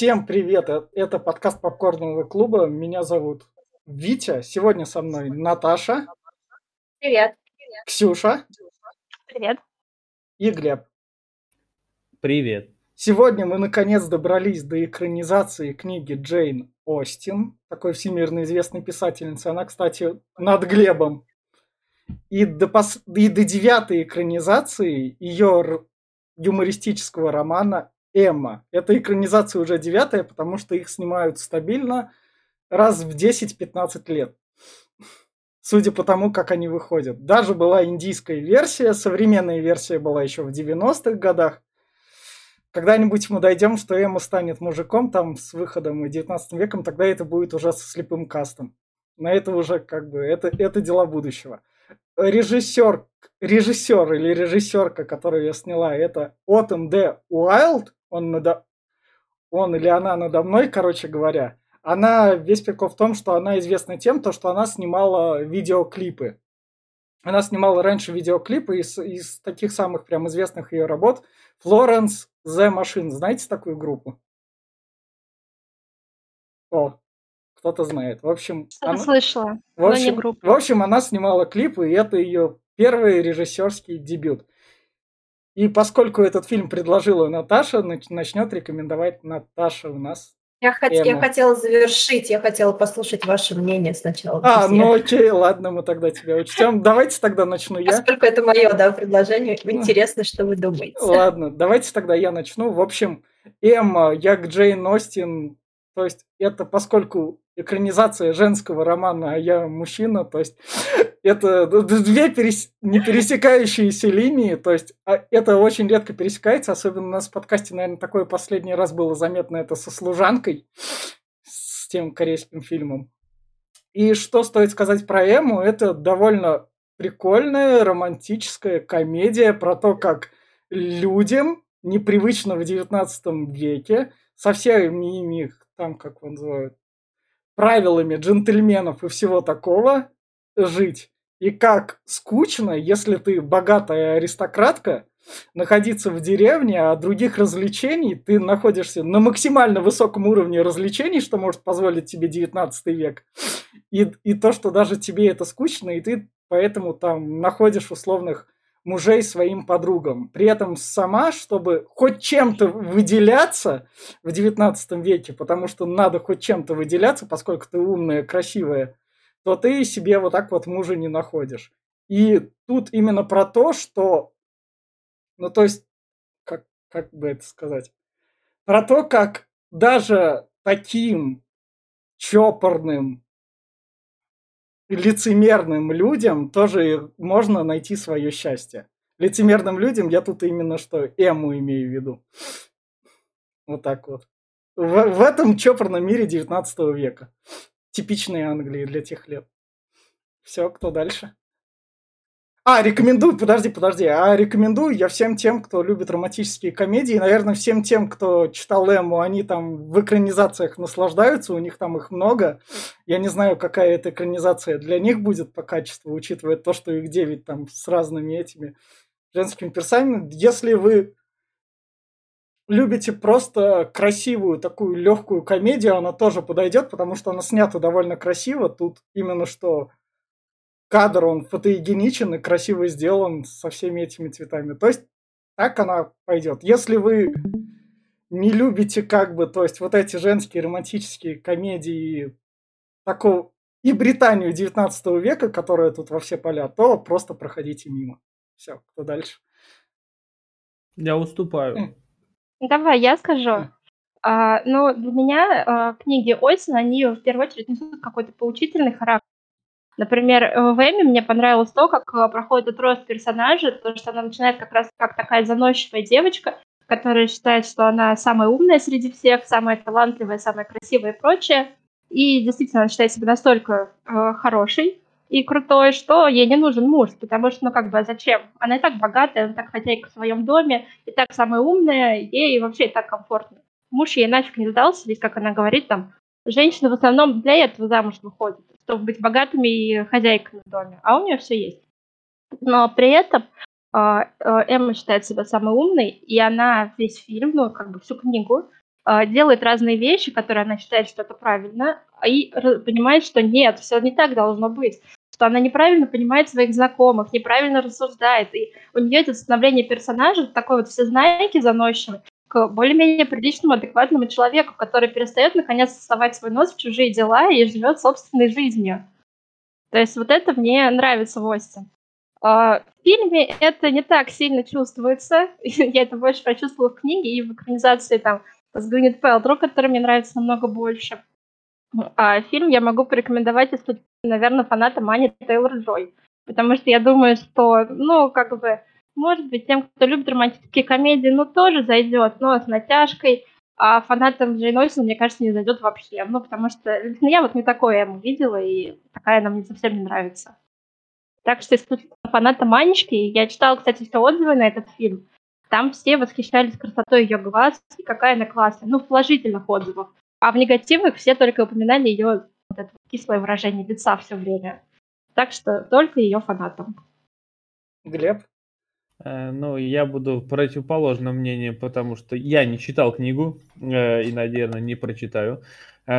Всем привет! Э, это подкаст Попкорного клуба. Меня зовут Витя. Сегодня со мной Наташа. Привет. Ксюша. Привет. И Глеб. Привет. Сегодня мы наконец добрались до экранизации книги Джейн Остин, такой всемирно известной писательницы. Она, кстати, над Глебом. И до, пос... и до девятой экранизации ее юмористического романа Эмма. Эта экранизация уже девятая, потому что их снимают стабильно раз в 10-15 лет. Судя по тому, как они выходят. Даже была индийская версия, современная версия была еще в 90-х годах. Когда-нибудь мы дойдем, что Эмма станет мужиком там с выходом и 19 веком, тогда это будет уже со слепым кастом. На это уже как бы, это, это дела будущего. Режиссер, режиссер или режиссерка, которую я сняла, это Отом Д. Уайлд, он, надо... он или она надо мной, короче говоря, она, весь прикол в том, что она известна тем, то, что она снимала видеоклипы. Она снимала раньше видеоклипы из, из таких самых прям известных ее работ. Florence The Machine. Знаете такую группу? О, кто-то знает. В общем, она... слышала, в общем. В общем, она снимала клипы, и это ее первый режиссерский дебют. И поскольку этот фильм предложила Наташа, начнет рекомендовать Наташа у нас. Я, хот... я хотела завершить, я хотела послушать ваше мнение сначала. А, ну окей, ладно, мы тогда тебя учтем. Давайте тогда начну я. Поскольку это мое да, предложение, интересно, что вы думаете. Ладно, давайте тогда я начну. В общем, Эмма, я к Джейн Остин, то есть это поскольку экранизация женского романа, а я мужчина, то есть это две перес... не пересекающиеся линии, то есть а, это очень редко пересекается, особенно у нас в подкасте, наверное, такое последний раз было заметно, это со «Служанкой», с тем корейским фильмом. И что стоит сказать про Эму, это довольно прикольная романтическая комедия про то, как людям, непривычно в 19 веке, со всеми их там, как его называют, правилами джентльменов и всего такого жить. И как скучно, если ты богатая аристократка, находиться в деревне, а других развлечений ты находишься на максимально высоком уровне развлечений, что может позволить тебе 19 век. И, и то, что даже тебе это скучно, и ты поэтому там находишь условных мужей своим подругам. При этом сама, чтобы хоть чем-то выделяться в 19 веке, потому что надо хоть чем-то выделяться, поскольку ты умная, красивая, то ты себе вот так вот мужа не находишь. И тут именно про то, что, ну то есть, как, как бы это сказать, про то, как даже таким чопорным, лицемерным людям тоже можно найти свое счастье. Лицемерным людям я тут именно что Эму имею в виду. Вот так вот. В, в этом чопорном мире 19 века. Типичной Англии для тех лет. Все, кто дальше? А, рекомендую, подожди, подожди, а рекомендую я всем тем, кто любит романтические комедии, наверное, всем тем, кто читал Эму, они там в экранизациях наслаждаются, у них там их много. Я не знаю, какая это экранизация для них будет по качеству, учитывая то, что их 9 там с разными этими женскими персонами. Если вы любите просто красивую такую легкую комедию, она тоже подойдет, потому что она снята довольно красиво. Тут именно что кадр, он фотоигеничен и красиво сделан со всеми этими цветами. То есть так она пойдет. Если вы не любите как бы, то есть вот эти женские романтические комедии такого и Британию 19 века, которая тут во все поля, то просто проходите мимо. Все, кто дальше? Я уступаю. Давай, я скажу. А, ну, для меня а, книги Ойсен, они в первую очередь несут какой-то поучительный характер. Например, в Эми мне понравилось то, как э, проходит этот рост персонажа, то, что она начинает как раз как такая заносчивая девочка, которая считает, что она самая умная среди всех, самая талантливая, самая красивая и прочее. И действительно, она считает себя настолько э, хорошей и крутой, что ей не нужен муж, потому что, ну как бы, а зачем? Она и так богатая, она так хозяйка в своем доме, и так самая умная, ей вообще и так комфортно. Муж ей нафиг не сдался, ведь, как она говорит, там, женщины в основном для этого замуж выходят чтобы быть богатыми и хозяйками в доме, а у нее все есть. Но при этом э, Эмма считает себя самой умной, и она весь фильм, ну, как бы всю книгу, а, делает разные вещи, которые она считает, что это правильно, и понимает, что нет, все не так должно быть что она неправильно понимает своих знакомых, неправильно рассуждает, и у нее это становление персонажа такой вот всезнайки заносчивый, к более-менее приличному, адекватному человеку, который перестает наконец совать свой нос в чужие дела и живет собственной жизнью. То есть вот это мне нравится в Осте. А, в фильме это не так сильно чувствуется. Я это больше прочувствовала в книге и в экранизации там с Гвинет Пелтро, который мне нравится намного больше. А фильм я могу порекомендовать, если, наверное, фанатам Ани Тейлор-Джой. Потому что я думаю, что, ну, как бы, может быть, тем, кто любит романтические комедии, ну, тоже зайдет, но с натяжкой. А фанатам Джейн Остин, мне кажется, не зайдет вообще. Ну, потому что ну, я вот не такое ему видела, и такая нам не совсем не нравится. Так что, если фаната Манечки, я читала, кстати, все отзывы на этот фильм, там все восхищались красотой ее глаз, и какая она классная. Ну, в положительных отзывах. А в негативных все только упоминали ее вот это кислое выражение лица все время. Так что только ее фанатам. Глеб? Э, ну, я буду противоположным мнением, потому что я не читал книгу э, и, наверное, не прочитаю.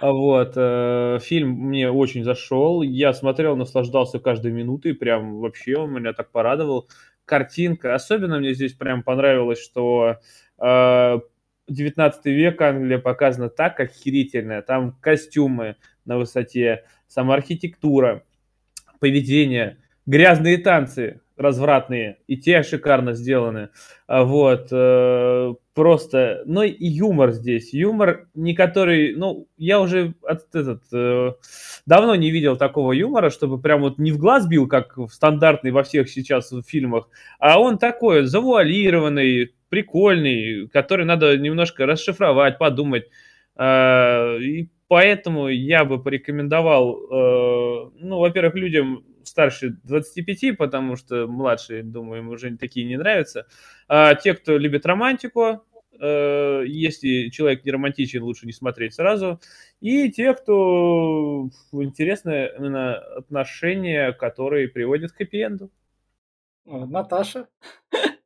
Вот. Э, фильм мне очень зашел. Я смотрел, наслаждался каждой минутой. Прям вообще он меня так порадовал. Картинка. Особенно мне здесь прям понравилось, что 19 век Англия показана так охерительно. Там костюмы на высоте, сама архитектура, поведение, грязные танцы развратные, и те шикарно сделаны. А вот, э, просто, ну и юмор здесь. Юмор, не который, ну, я уже от, этот, э, давно не видел такого юмора, чтобы прям вот не в глаз бил, как в стандартный во всех сейчас фильмах, а он такой завуалированный, прикольный, который надо немножко расшифровать, подумать. Э, и поэтому я бы порекомендовал, э, ну, во-первых, людям старше 25, потому что младшие, думаю, им уже такие не нравятся. А те, кто любит романтику, э, если человек не романтичен, лучше не смотреть сразу. И те, кто интересны именно отношения, которые приводят к хэппи-энду. Наташа?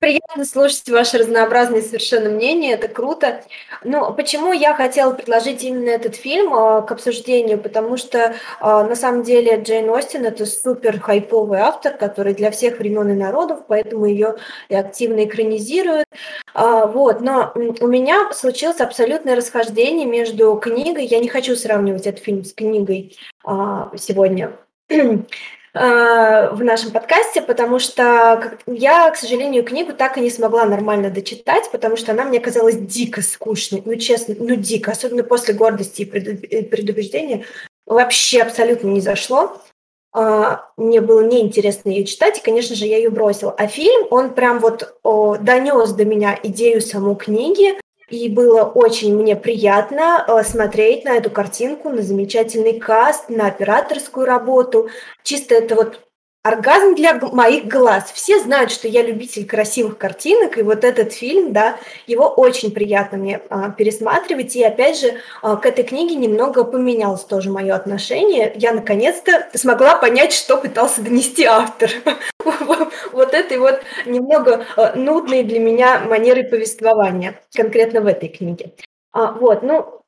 Приятно слушать ваши разнообразные совершенно мнения, это круто. Ну, почему я хотела предложить именно этот фильм а, к обсуждению? Потому что а, на самом деле Джейн Остин это супер хайповый автор, который для всех времен и народов, поэтому ее и активно экранизируют. А, вот, но у меня случилось абсолютное расхождение между книгой. Я не хочу сравнивать этот фильм с книгой сегодня. Э, в нашем подкасте, потому что я, к сожалению, книгу так и не смогла нормально дочитать, потому что она мне казалась дико скучной, ну честно, ну дико, особенно после гордости и предубеждения, вообще абсолютно не зашло. А, мне было неинтересно ее читать, и, конечно же, я ее бросила. А фильм, он прям вот донес до меня идею самой книги, и было очень мне приятно э, смотреть на эту картинку, на замечательный каст, на операторскую работу. Чисто это вот оргазм для моих глаз. Все знают, что я любитель красивых картинок, и вот этот фильм, да, его очень приятно мне а, пересматривать. И опять же, а, к этой книге немного поменялось тоже мое отношение. Я наконец-то смогла понять, что пытался донести автор. Вот этой вот немного а, нудной для меня манеры повествования, конкретно в этой книге. А, вот, ну,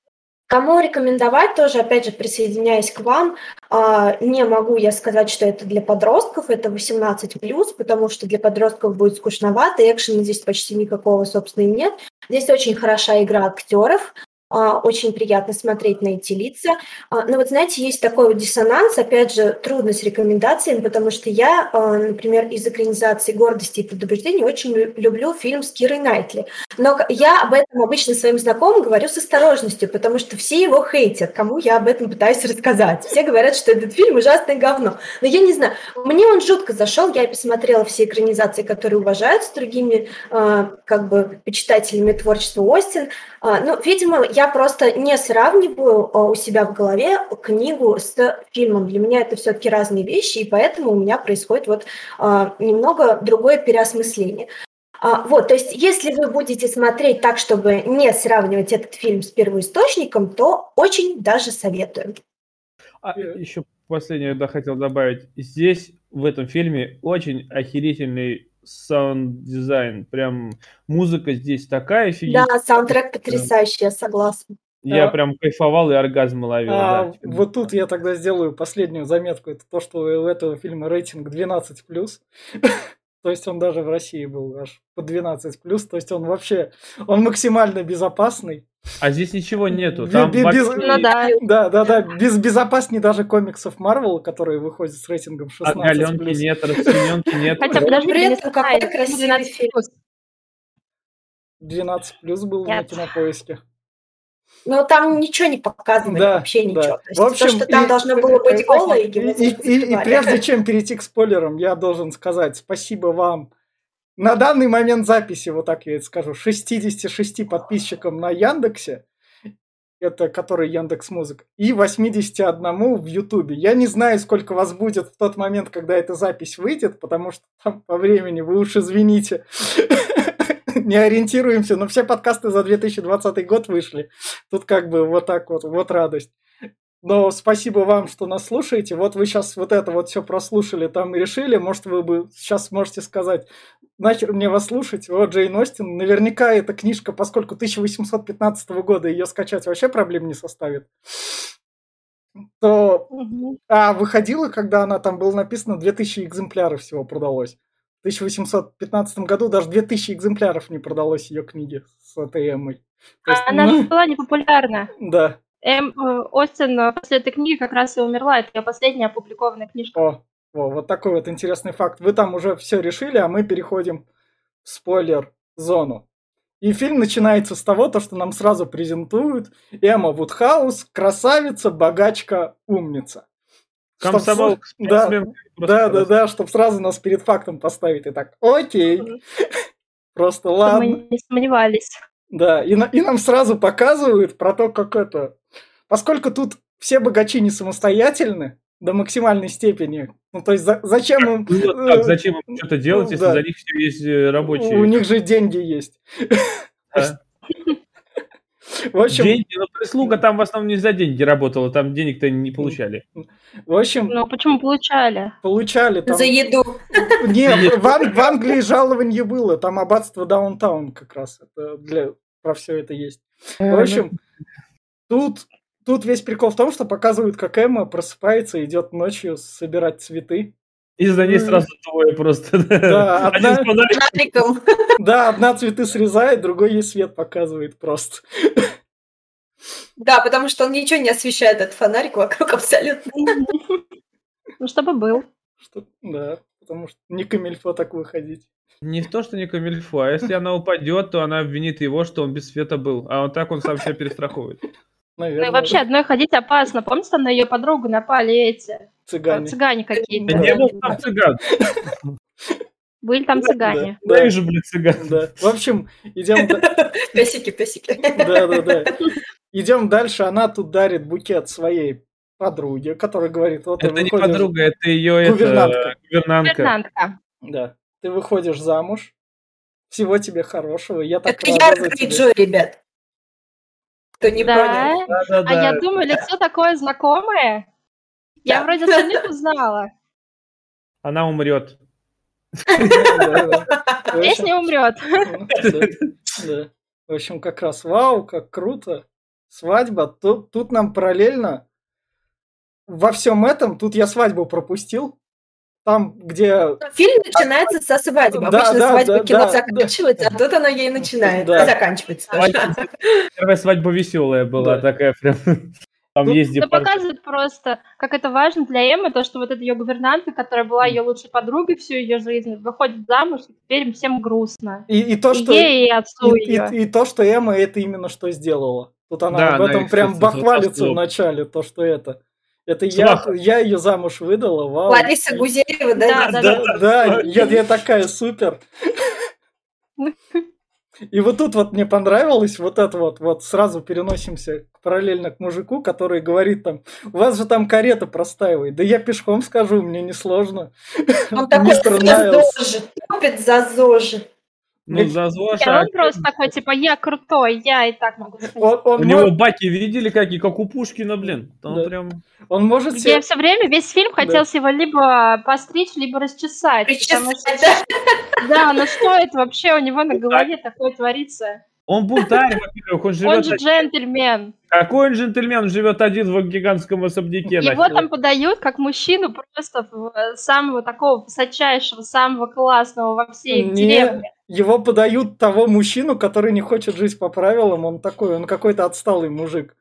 Кому рекомендовать тоже, опять же, присоединяясь к вам, а, не могу я сказать, что это для подростков, это 18+, потому что для подростков будет скучновато, экшена здесь почти никакого, собственно, нет. Здесь очень хороша игра актеров, очень приятно смотреть на эти лица. А, но вот знаете, есть такой вот диссонанс, опять же, трудно с рекомендациями, потому что я, а, например, из экранизации «Гордости и предубеждений» очень люблю фильм с Кирой Найтли. Но я об этом обычно своим знакомым говорю с осторожностью, потому что все его хейтят, кому я об этом пытаюсь рассказать. Все говорят, что этот фильм ужасное говно. Но я не знаю, мне он жутко зашел, я посмотрела все экранизации, которые уважаются другими как бы почитателями творчества Остин. Ну, видимо, я просто не сравниваю а, у себя в голове книгу с фильмом. Для меня это все-таки разные вещи, и поэтому у меня происходит вот а, немного другое переосмысление. А, вот, то есть, если вы будете смотреть так, чтобы не сравнивать этот фильм с первоисточником, то очень даже советую. А еще последнее, да, хотел добавить. Здесь, в этом фильме, очень охерительный саунд-дизайн. Прям музыка здесь такая Да, саундтрек потрясающий, я согласна. Я А- прям кайфовал и оргазм ловил. А, да. вот тут я тогда сделаю последнюю заметку. Это то, что у этого фильма рейтинг 12+. То есть он даже в России был аж по 12+. То есть он вообще, он максимально безопасный. А здесь ничего нету. Там без- вообще- Ну да. Да, да, да. Без, безопаснее даже комиксов Марвел, которые выходят с рейтингом 16+. Оголенки нет, расцененки нет. Хотя При подожди, этом не какой красивый 12 фильм. плюс. 12 был на кинопоиске. Но там ничего не показывали, Да, вообще да. ничего. То есть В общем, то, что там и- должно было быть голое, И, и- и- и прежде чем перейти к спойлерам, я должен сказать спасибо вам. На данный момент записи, вот так я это скажу, 66 подписчикам на Яндексе, это который Яндекс Музыка, и 81 в Ютубе. Я не знаю, сколько вас будет в тот момент, когда эта запись выйдет, потому что там по времени, вы уж извините, не ориентируемся, но все подкасты за 2020 год вышли. Тут как бы вот так вот, вот радость. Но спасибо вам, что нас слушаете. Вот вы сейчас вот это вот все прослушали, там и решили. Может, вы бы сейчас можете сказать, нахер мне вас слушать. Вот Джейн Остин. Наверняка эта книжка, поскольку 1815 года, ее скачать вообще проблем не составит. То... А, выходила, когда она там было написано, 2000 экземпляров всего продалось. В 1815 году даже 2000 экземпляров не продалось ее книги с этой Эммой. То есть, Она ну, была непопулярна. Да. Эм, э, Остин э, после этой книги как раз и умерла. Это ее последняя опубликованная книжка. О, вот такой вот интересный факт. Вы там уже все решили, а мы переходим в спойлер-зону. И фильм начинается с того, то, что нам сразу презентуют Эмма Вудхаус, красавица, богачка, умница. Чтоб Комсомолка, с- да, да, да, да, чтобы сразу нас перед фактом поставить. И так, окей, просто ладно. Мы не сомневались. Да, и, на- и нам сразу показывают про то, как это... Поскольку тут все богачи не самостоятельны до максимальной степени, ну то есть за- зачем им... Ну, вот так, зачем им что-то делать, ну, если да. за них все есть э, рабочие? У них же деньги есть. Да. В общем, Деньги, но прислуга там в основном не за деньги работала, там денег-то не получали. в общем, Но почему получали? получали там... За еду. Не, в, Ан- в Англии жалование было, там аббатство Даунтаун как раз. Это для... Про все это есть. В общем, тут, тут весь прикол в том, что показывают, как Эмма просыпается, идет ночью собирать цветы. И за ней сразу двое просто. Да, одна-. Да, одна цветы срезает, другой ей свет показывает просто. Да, потому что он ничего не освещает, этот фонарик вокруг абсолютно. Ну, чтобы был. Что, да, потому что не камильфо так выходить. Не то, что не камильфо, а если она упадет, то она обвинит его, что он без света был. А вот так он сам себя перестраховывает. Ну Наверное, и вообще одной ходить опасно. Помните, там на ее подругу напали эти цыгане. цыгане Да какие-то? не был там цыган. Были там цыгане. Да, Ненавижу, блядь, цыган. да. В общем, идем... Песики, песики. Да, да, да. Идем дальше. Она тут дарит букет своей подруге, которая говорит, вот ты Это не подруга, это ее Гувернантка. гувернантка. Гувернантка. Да. Ты выходишь замуж. Всего тебе хорошего. Я так Это рада я за тебя. Грейджой, ребят. Кто не Да. понял. А я думаю, лицо такое знакомое. Я Да. вроде самих узнала. Она умрет. Да, да, да. Песня умрет. Да, да. В общем, как раз вау, как круто. Свадьба. Тут, тут нам параллельно во всем этом, тут я свадьбу пропустил. Там, где... Фильм начинается со свадьбы. Да, Обычно да, свадьба да, кино да, заканчивается, а тут оно ей начинает. Да. Заканчивается. Первая свадьба веселая была, Да. такая прям. Там Ну, есть департ- показывает просто, как это важно для Эммы, то, что вот эта ее гувернантка, которая была ее лучшей подругой всю ее жизнь, выходит замуж, и теперь им всем грустно. И, и то, И что... ей, и отцу И, ее. и- и то, что Эмма это именно что сделала. Тут она Да, об она этом их, прям кстати, бахвалится начале, то, что это. Это я, я ее замуж выдала, вау. Лариса Гузеева, да? Да, Да, да, я, я такая супер. И вот тут вот мне понравилось вот это вот, вот сразу переносимся параллельно к мужику, который говорит там, у вас же там карета простаивает. Да я пешком скажу, мне несложно. Он такой за. ЗОЖи, топит за ЗОЖи. Ну, за Не, Зоша. он просто такой, типа, я крутой, я и так могу сходить. Он, он У него баки видели какие, как у Пушкина, блин. Там Да. прям... он может себе... все время, весь фильм Да. хотелось его либо постричь, либо расчесать. потому что- Причесать, да? Да, ну что это вообще у него на голове такое творится? Он бунтарь, во-первых, он Он живет... же джентльмен. Какой он джентльмен, он живет один в гигантском особняке. Его нахер. там подают как мужчину просто э, самого такого высочайшего, самого классного во всей Не, деревне. Его подают того мужчину, который не хочет жить по правилам, он такой, он какой-то отсталый мужик.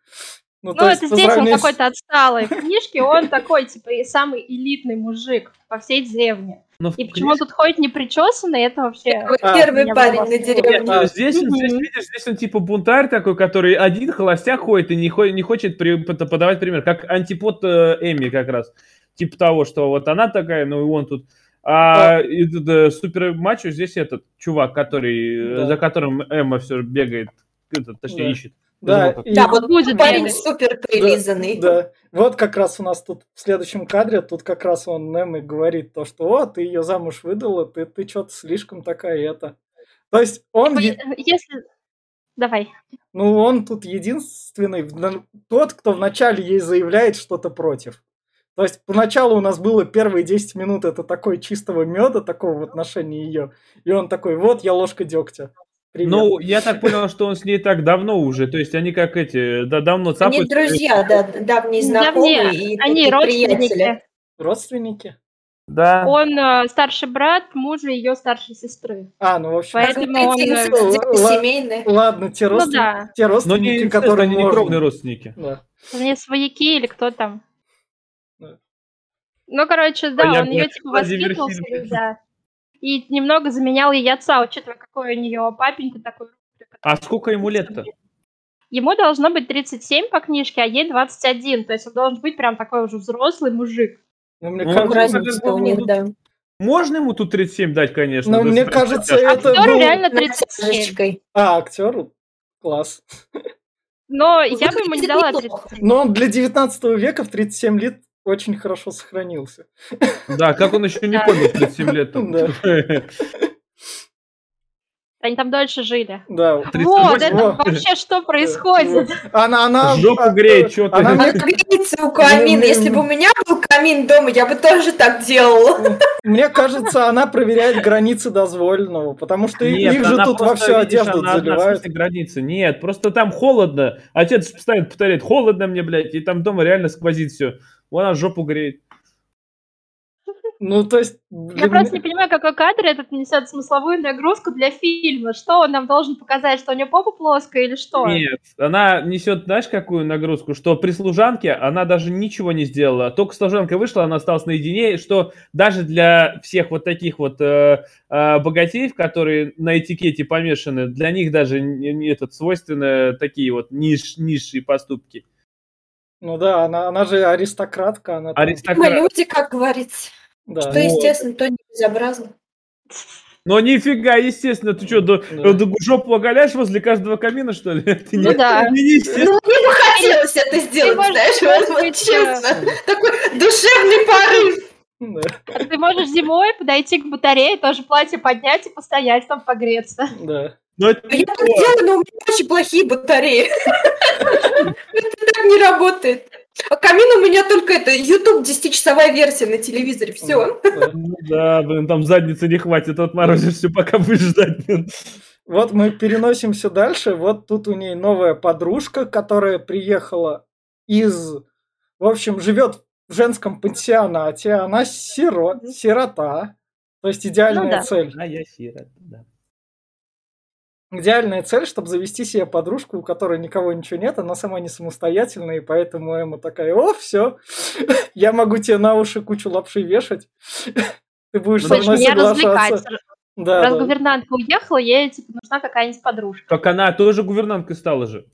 Ну, Ну, это по здесь он сравнению с- какой-то отсталый. В книжке он такой, типа, и самый элитный мужик по всей деревне. Но в И почему он тут ходит непричесанный, это вообще... А. Первый парень на деревне. А. Здесь, он, здесь, видишь, здесь он типа бунтарь такой, который один холостяк ходит и не, хо- не хочет при- под- подавать пример, как антипод э, Эми как раз. Типа того, что вот она такая, ну и он тут. А э, супер мачо здесь этот чувак, который, Да. за которым Эмма все бегает, этот, точнее Да. ищет. Да, и- Да, вот Будет парень супер прилизанный. Да, вот как раз у нас тут в следующем кадре, тут как раз он Немо говорит то, что о, ты ее замуж выдала, ты, ты что-то слишком такая это. То есть он, Если... Давай. ну он тут единственный, тот, кто вначале ей заявляет что-то против. То есть поначалу у нас было первые 10 минут это такой чистого меда, такого в отношении ее. И он такой, вот я ложка дегтя. Привет. Ну, я так понял, что он с ней так давно уже, то есть они как эти, да, давно Они цапаются. друзья, да, давние знакомые Давние. и Они родственники. приятели. Родственники? Да. Он э, старший брат мужа ее старшей сестры. А, ну в общем, Поэтому Как он, э, семейное. ладно, те, Ну родствен- да. те Но не родственники, инцест, которые они не кровные родственники. Да. Они свояки или кто там. Ну, короче, да, Понятно. он ее типа воспитывал, Фильм. да. И немного заменял ей отца, учитывая, какой у нее папенька такой. А сколько ему лет-то? Ему должно быть 37 по книжке, а ей 21. То есть он должен быть прям такой уже взрослый мужик. Ну, мне Ну, кажется, Разница у них, да. Можно ему тут 37 дать, конечно. Но да, мне кажется, с- это Актеру был- реально Над 37. тяжечкой. А, актеру? Класс. Но я бы ему не дала неплохо. 37. Но он для 19 века в 37 лет очень хорошо сохранился. Да, как он еще не в 37 лет. Они там дольше жили. Да. 38. Вот, это Во. вообще что происходит? Она, она, Жопу греет, чё ты. Она Она греется у камина. Если бы у меня был камин дома, я бы тоже так делала. мне кажется, она проверяет границы дозволенного, потому что Нет, их же она тут во всю одежду она заливают. смысле, границы. Нет, просто там холодно. Отец постоянно повторяет, холодно мне, блядь, и там дома реально сквозит все. Вон она жопу греет. Ну, то есть... для Я просто не понимаю, какой кадр этот несет смысловую нагрузку для фильма. Что он нам должен показать, что у нее попа плоская или что? Нет, она несет, знаешь, какую нагрузку, что при служанке она даже ничего не сделала. Только служанка вышла, она осталась наедине, что даже для всех вот таких вот э, э, богатеев, которые на этикете помешаны, для них даже не, не этот, свойственны такие вот ниш, низшие поступки. Ну да, она, она же аристократка. Она там- Мы Аристократ. люди, как говорится. да. Что Вот. естественно, то не безобразно. Но нифига, естественно, ты что, до, Да. до жопу оголяешь возле каждого камина, что ли? Ты Ну не- да. не естественно. Ну, мне бы хотелось это сделать, можешь знаешь, быть, честно. Такой душевный порыв. Да, Ты можешь зимой подойти к батарее, тоже платье поднять и постоять там погреться. да. Но это не Я так делаю, но у меня очень плохие батареи. Это так не работает. А камин у меня только это YouTube 10-часовая версия на телевизоре. Все. Да. Ну Да, блин, там задницы не хватит, отморозишься, пока будешь ждать. Вот мы переносимся дальше. Вот тут у ней новая подружка, которая приехала из... В общем, живет в женском пансионате. Она сиро... сирота. То есть идеальная Ну да. цель. А я сирота. Идеальная цель, чтобы завести себе подружку, у которой никого ничего нет, она сама не самостоятельная, и поэтому Эмма такая, о, все, я могу тебе на уши кучу лапши вешать, ты будешь Ну, со мной меня развлекать. соглашаться. Да, Раз да. гувернантка уехала, ей типа нужна какая-нибудь подружка. Как она тоже гувернанткой стала же.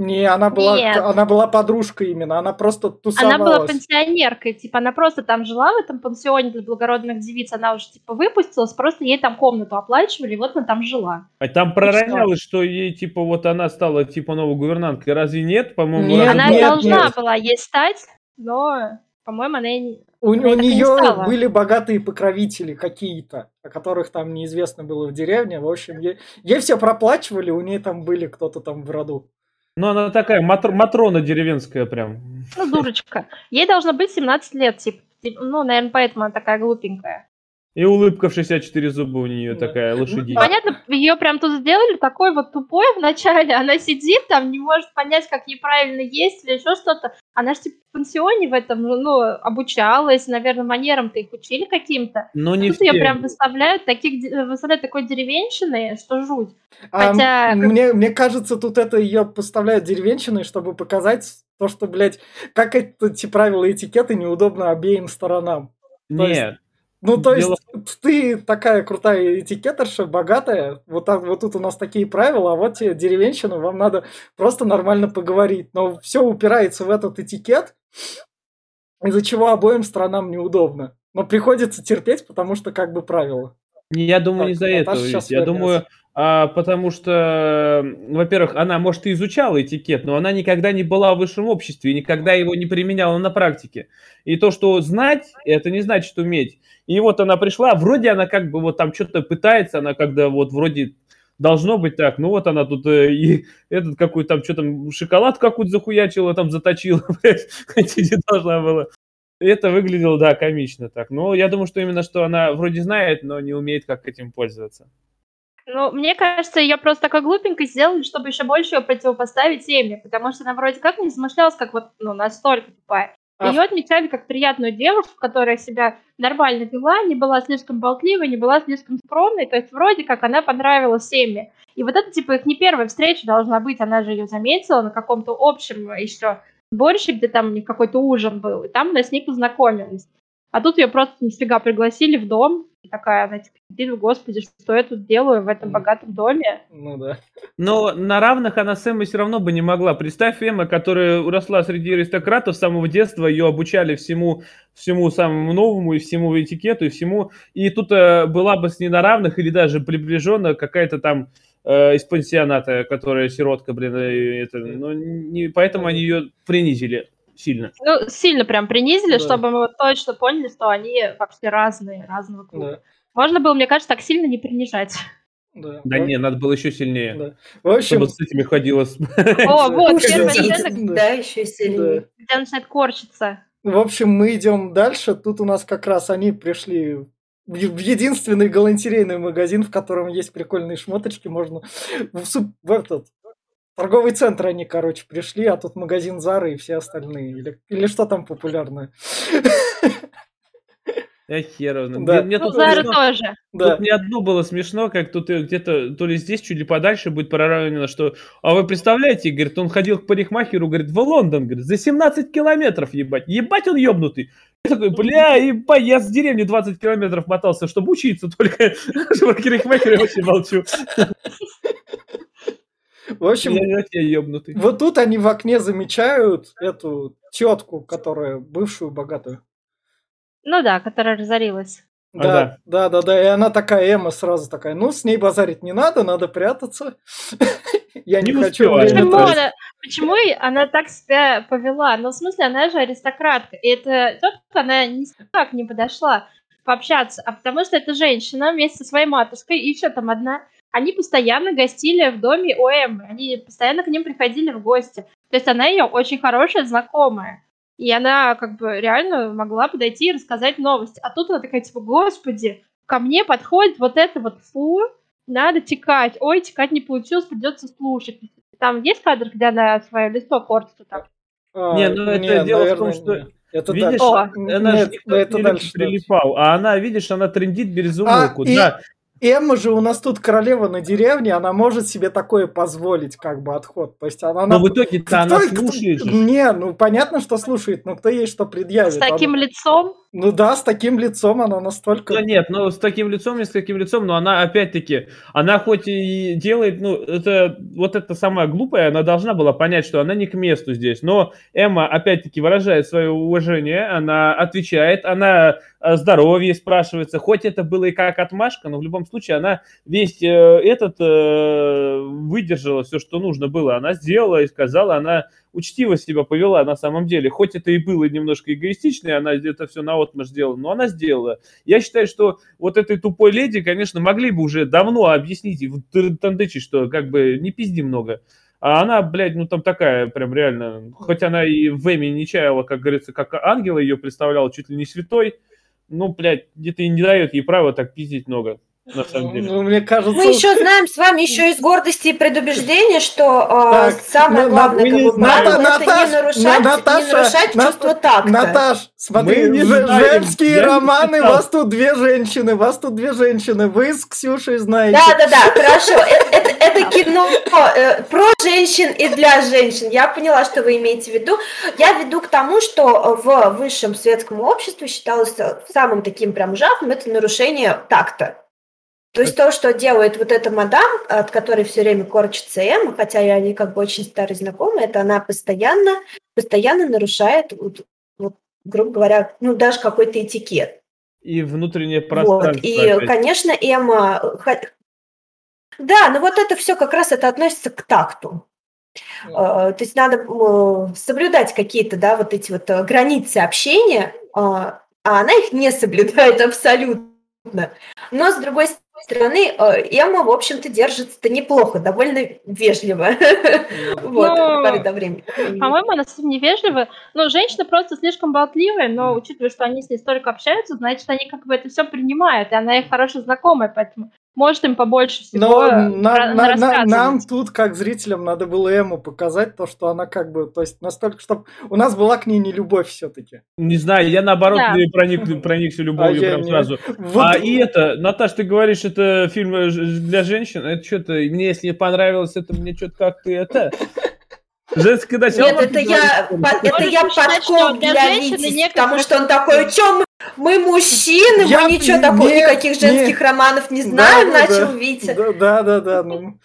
Не, она была, Нет. она была подружкой именно, она просто тусовалась. Она была пенсионеркой, типа она просто там жила в этом пансионе для благородных девиц, она уже типа выпустилась, просто ей там комнату оплачивали, и вот она там жила. А там проронялось, что ей, типа, вот она стала, типа, новой гувернанткой. Разве нет? По-моему, Нет, она нет, должна нет. была ей стать, но, по-моему, она и не... у, у не нее стало. были богатые покровители какие-то, о которых там неизвестно было в деревне. В общем, ей, ей все проплачивали, у нее там были кто-то там в роду. Ну, она такая матр- матрона деревенская прям. Ну, дурочка. Ей должно быть 17 лет, типа. Ну, наверное, поэтому она такая глупенькая. И улыбка в 64 зуба у нее Да. такая лошадиная. Понятно, ее прям тут сделали такой вот тупой вначале. Она сидит там, не может понять, как ей правильно есть или еще что-то. Она же типа в пансионе в этом, ну, ну, обучалась, наверное, манерам-то их учили каким-то. Но не Тут ее прям выставляют, таких, выставляют такой деревенщиной, что жуть. А Хотя- мне, мне кажется, тут это ее поставляют деревенщиной, чтобы показать то, что, блядь, как эти правила этикеты неудобно обеим сторонам. То есть- Нет. Ну, то есть, Дело- ты такая крутая этикетерша, богатая, вот, так, вот тут у нас такие правила, а вот тебе деревенщина, вам надо просто нормально поговорить. Но все упирается в этот этикет, из-за чего обоим сторонам неудобно. Но приходится терпеть, потому что как бы правило. Я думаю, Так, не из-за этого. Я думаю, а, потому что, во-первых, она, может, и изучала этикет, но она никогда не была в высшем обществе и никогда его не применяла на практике. И то, что знать, это не значит уметь. И вот она пришла, вроде она как бы вот там что-то пытается, она когда вот вроде должно быть так, ну вот она тут э, и этот какой там, что там, шоколад какую-то захуячила, там заточила, блядь, не должна была. Это выглядело, да, комично так. Но я думаю, что именно что она вроде знает, но не умеет как этим пользоваться. Ну, мне кажется, ее просто такой глупенькой сделали, чтобы еще больше ее противопоставить Эми, потому что она вроде как не замышлялась, как вот, ну, настолько тупая. А Ее отмечали как приятную девушку, которая себя нормально вела, не была слишком болтливой, не была слишком скромной, то есть вроде как она понравилась Эми. И вот это, типа, их не первая встреча должна быть, она же ее заметила на каком-то общем еще сборище, где там у них какой-то ужин был, и там она с ней познакомилась. А тут ее просто нифига пригласили в дом, и такая, она типа, сидит, господи, что я тут делаю в этом богатом доме? Ну да. Но на равных она с Эммой все равно бы не могла. Представь Эмма, которая росла среди аристократов с самого детства, ее обучали всему, всему самому новому, и всему этикету, и всему. И тут э, была бы с ней на равных, или даже приближенная какая-то там э, из пансионата, которая сиротка, блин, это, ну, не, поэтому они ее принизили сильно. Ну, сильно прям принизили, Да. чтобы мы вот точно поняли, что они вообще разные, разного клуба. Да. Можно было, мне кажется, так сильно не принижать. Да, Да не, надо было еще сильнее. да. В общем, Чтобы с этими ходила. О, вот, первая сцена, Да. Еще сильнее. где начинает корчиться. В общем, мы идем дальше. Тут у нас как раз они пришли в единственный галантерейный магазин, в котором есть прикольные шмоточки. Можно в, суп- в этот торговый центр они, короче, пришли, а тут магазин Зары и все остальные. Или, или что там популярное. Я хер его. Да. Мне- Мне Ну, тут Зара смешно- тоже. Да. Тут не одно было смешно, как тут э, где-то то ли здесь, чуть ли подальше будет проравнено, что... А вы представляете, говорит, он ходил к парикмахеру, говорит, в Лондон, говорит, за 17 километров, ебать. Ебать он ебнутый. Я такой, бля, ебать, я с деревни 20 километров мотался, чтобы учиться только. Про парикмахера я вообще молчу. В общем, Я вообще ебнутый. вот тут они в окне замечают эту тетку, которая бывшую богатую. Ну да, которая разорилась. А, Да, да, да, да. И она такая, Эмма сразу такая, ну, с ней базарить не надо, надо прятаться. Я не Не хочу Почему тратить». она, почему и она так себя повела? Ну, в смысле, она же аристократка. И эта тетка, она никак не подошла пообщаться, а потому что эта женщина вместе со своей матушкой и еще там одна, они постоянно гостили в доме у Эммы, они постоянно к ним приходили в гости. То есть она ее очень хорошая знакомая. И она как бы реально могла подойти и рассказать новости. А тут она такая, типа, господи, ко мне подходит вот это вот фу, надо текать. Ой, текать не получилось, придется слушать. Там есть кадр, где она свое лицо портит вот так? А, Не, ну это дело в том, что, нет. Это Видишь, дальше. О, она же Нет, никто это не дальше. прилипал, а она, видишь, она трендит березумовку. А, и- Да, Эмма же у нас тут королева на деревне, она может себе такое позволить, как бы отход. То есть она... но в итоге-то Кто- она кто- слушает же. Не, ну понятно, что слушает, но кто ей что предъявит? С таким Она- лицом? Ну да, с таким лицом она настолько... Да нет, ну с таким лицом, не с таким лицом, но она опять-таки, она хоть и делает, ну, это вот это самая глупая, она должна была понять, что она не к месту здесь. Но Эмма опять-таки выражает свое уважение, она отвечает, она здоровье спрашивается. Хоть это было и как отмашка, но в любом случае она весь э, этот э, выдержала все, что нужно было. Она сделала и сказала, она учтиво себя повела на самом деле. Хоть это и было немножко эгоистично, она это все на отмаш сделала, но она сделала. Я считаю, что вот этой тупой леди, конечно, могли бы уже давно объяснить и тандычить, что как бы не пизди много. А она, блядь, ну там такая прям реально, хоть она и в Эми не чаяла, как говорится, как ангела ее представляла, чуть ли не святой, ну, блядь, где-то не дает ей права так пиздить много на самом деле. Ну, мне кажется... Мы еще знаем с вами еще из гордости и предубеждения, что э, Так, самое ну, главное как не бы, знаем. правило, это Наташ, не нарушать, На- не Наташа, нарушать Нат- чувство такта. Наташ, смотри, Мы не женские я не романы, читал. вас тут две женщины, вас тут две женщины, вы с Ксюшей знаете. Да, да, да, хорошо. Э- Это, это кино э, про женщин и для женщин. Я поняла, что вы имеете в виду. Я веду к тому, что в высшем светском обществе считалось э, самым таким прям ужасным это нарушение такта. То есть то, что делает вот эта мадам, от которой все время корчится Эмма, хотя я они как бы очень старый знакомый, это она постоянно, постоянно нарушает, вот, вот, грубо говоря, ну даже какой-то этикет. И внутреннее Вот. пространство. И, опять. конечно, Эмма... Да, ну вот это все как раз это относится к такту. Э, То есть надо соблюдать какие-то, да, вот эти вот э, границы общения, а а она их не соблюдает абсолютно. Но, с другой стороны, э, Эмма, в общем-то, держится-то неплохо, довольно вежливо. Вот, Ну, до времени. По-моему, она совсем невежливая. Но женщина просто слишком болтливая, но учитывая, что они с ней столько общаются, значит, они как бы это все принимают, и она их хорошая знакомая, поэтому может им побольше всего Но э, на- на- на- нам тут, как зрителям, надо было Эму показать то, что она как бы, то есть настолько, чтобы у нас была к ней не любовь все-таки. Не знаю, я наоборот Да. проник, проникся любовью А прям сразу. Вот, А и это, Наташ, ты говоришь, это фильм э, для женщин, это что-то, мне если не понравилось, это мне что-то как-то это... Женское начало. Нет, это я, это я подкоп для для женщины некоторые потому что он такой, что мы, мужчины, Я- мы ничего такого, нет, никаких женских нет. романов не знаем, да, начал да. Витя. Да, да, да, да, ну,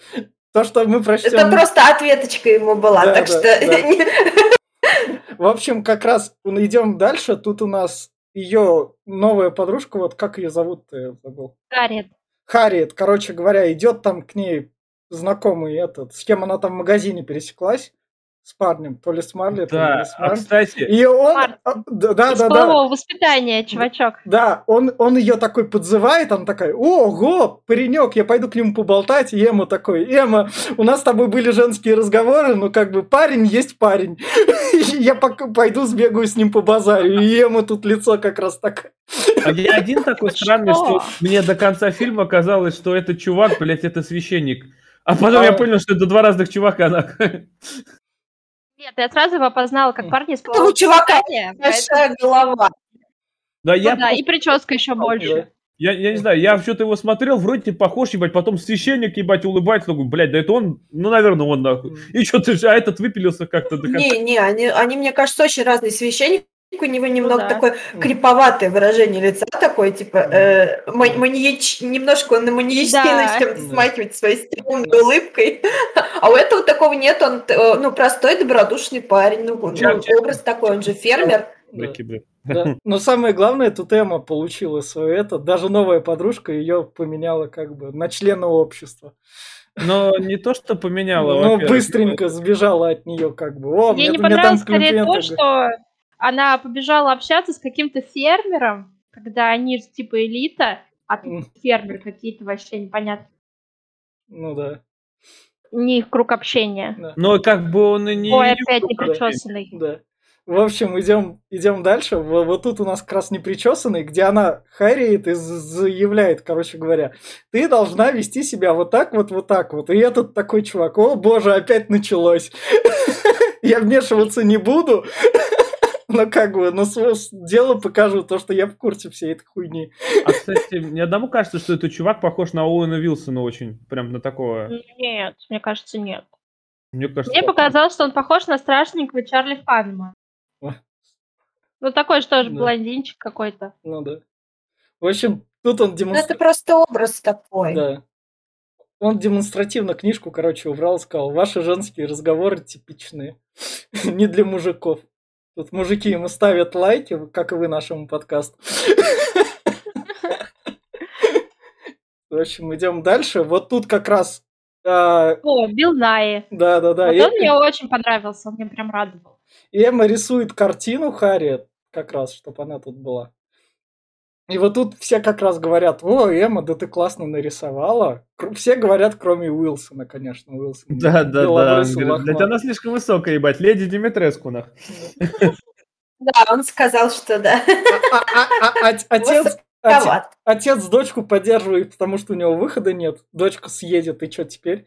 то, что мы прочтем. Это просто ответочка ему была, Да, так да, что... да. В общем, как раз идем дальше. Тут у нас ее новая подружка, вот как ее зовут, я забыл. Гарриет. Харриет, короче говоря, идет там к ней знакомый этот, с кем она там в магазине пересеклась, с парнем, то ли с Марли, то ли Да, с а Марли. кстати, И он, Марти. а, да, да, Из да, да, полового воспитания, чувачок. да, он, он ее такой подзывает, она такая, ого, паренек, я пойду к нему поболтать, и Эмма такой, Эмма, у нас с тобой были женские разговоры, но как бы парень есть парень, я пока пойду сбегаю с ним по базарю, и Эмма тут лицо как раз такое. а я один такой странный, что мне до конца фильма казалось, что этот чувак, блядь, это священник. А потом я А. понял, что это два разных чувака. Нет, я сразу его опознала как парня из У полового чувака большая голова. Да, Ну я, да, и прическа еще больше. я, я не знаю, я что-то его смотрел, вроде похож, ебать, потом священник, ебать, улыбается, такой, блядь, да это он, ну, наверное, он, нахуй. И что ты же, а этот выпилился как-то до конца. Не, не, они, они, мне кажется, очень разные. Священник у него немного да. такое криповатое выражение лица, такое, типа, э, ма- маньяч- немножко он на маньячный Да. Да. смахивает своей стрёмной улыбкой. А у этого такого нет, он, э, ну, простой, добродушный парень, ну, ну, образ такой, он же фермер. Да. Но самое главное, тут Эмма получила свое это, даже новая подружка ее поменяла как бы на члена общества. Но не то, что поменяло, Ну, быстренько сбежала от нее как бы. О, Мне мне, не мне там понравилось скорее то, что она побежала общаться с каким-то фермером, когда они ж типа элита, а тут М. фермеры какие-то вообще непонятно. Ну да. Не их круг общения. да. Но как бы он и не... Ой, опять не да. причесанный. Да. В общем, идем, идем дальше. Во- Вот тут у нас как раз непричесанный, где она Харриет и заявляет, короче говоря, ты должна вести себя вот так вот, вот так вот. И этот такой чувак, о боже, опять началось. Я вмешиваться не буду. Но как бы, на свое дело покажу то, что я в курсе всей этой хуйни. А, кстати, мне одному кажется, что этот чувак похож на Оуэна Вилсона очень. Прям на такого. Нет, мне кажется, нет. Мне кажется, Мне показалось, что он похож на страшненького Чарли Фанема. Ой. Ну, такой же тоже Да. блондинчик какой-то. Ну да. В общем, тут он Ну, это демонстрирует. просто образ такой. Да. Он демонстративно книжку, короче, убрал, сказал, ваши женские разговоры типичные. Не для мужиков. Тут мужики ему ставят лайки, как и вы нашему подкасту. В общем, идем дальше. Вот тут как раз... А... О, Билл Най. Да, да, да. Вот он мне очень понравился, он мне прям радовал. И Эмма рисует картину Харриет, как раз, чтобы она тут была. И вот тут все как раз говорят, о, Эмма, да ты классно нарисовала. Все говорят, кроме Уилсона, конечно, Уилсон. Да, да, да. Для тебя она слишком высокая, ебать. Леди Димитреску, нах. Да, он сказал, что да. А, отец, отец, отец дочку поддерживает, потому что у него выхода нет. Дочка съедет, и что теперь?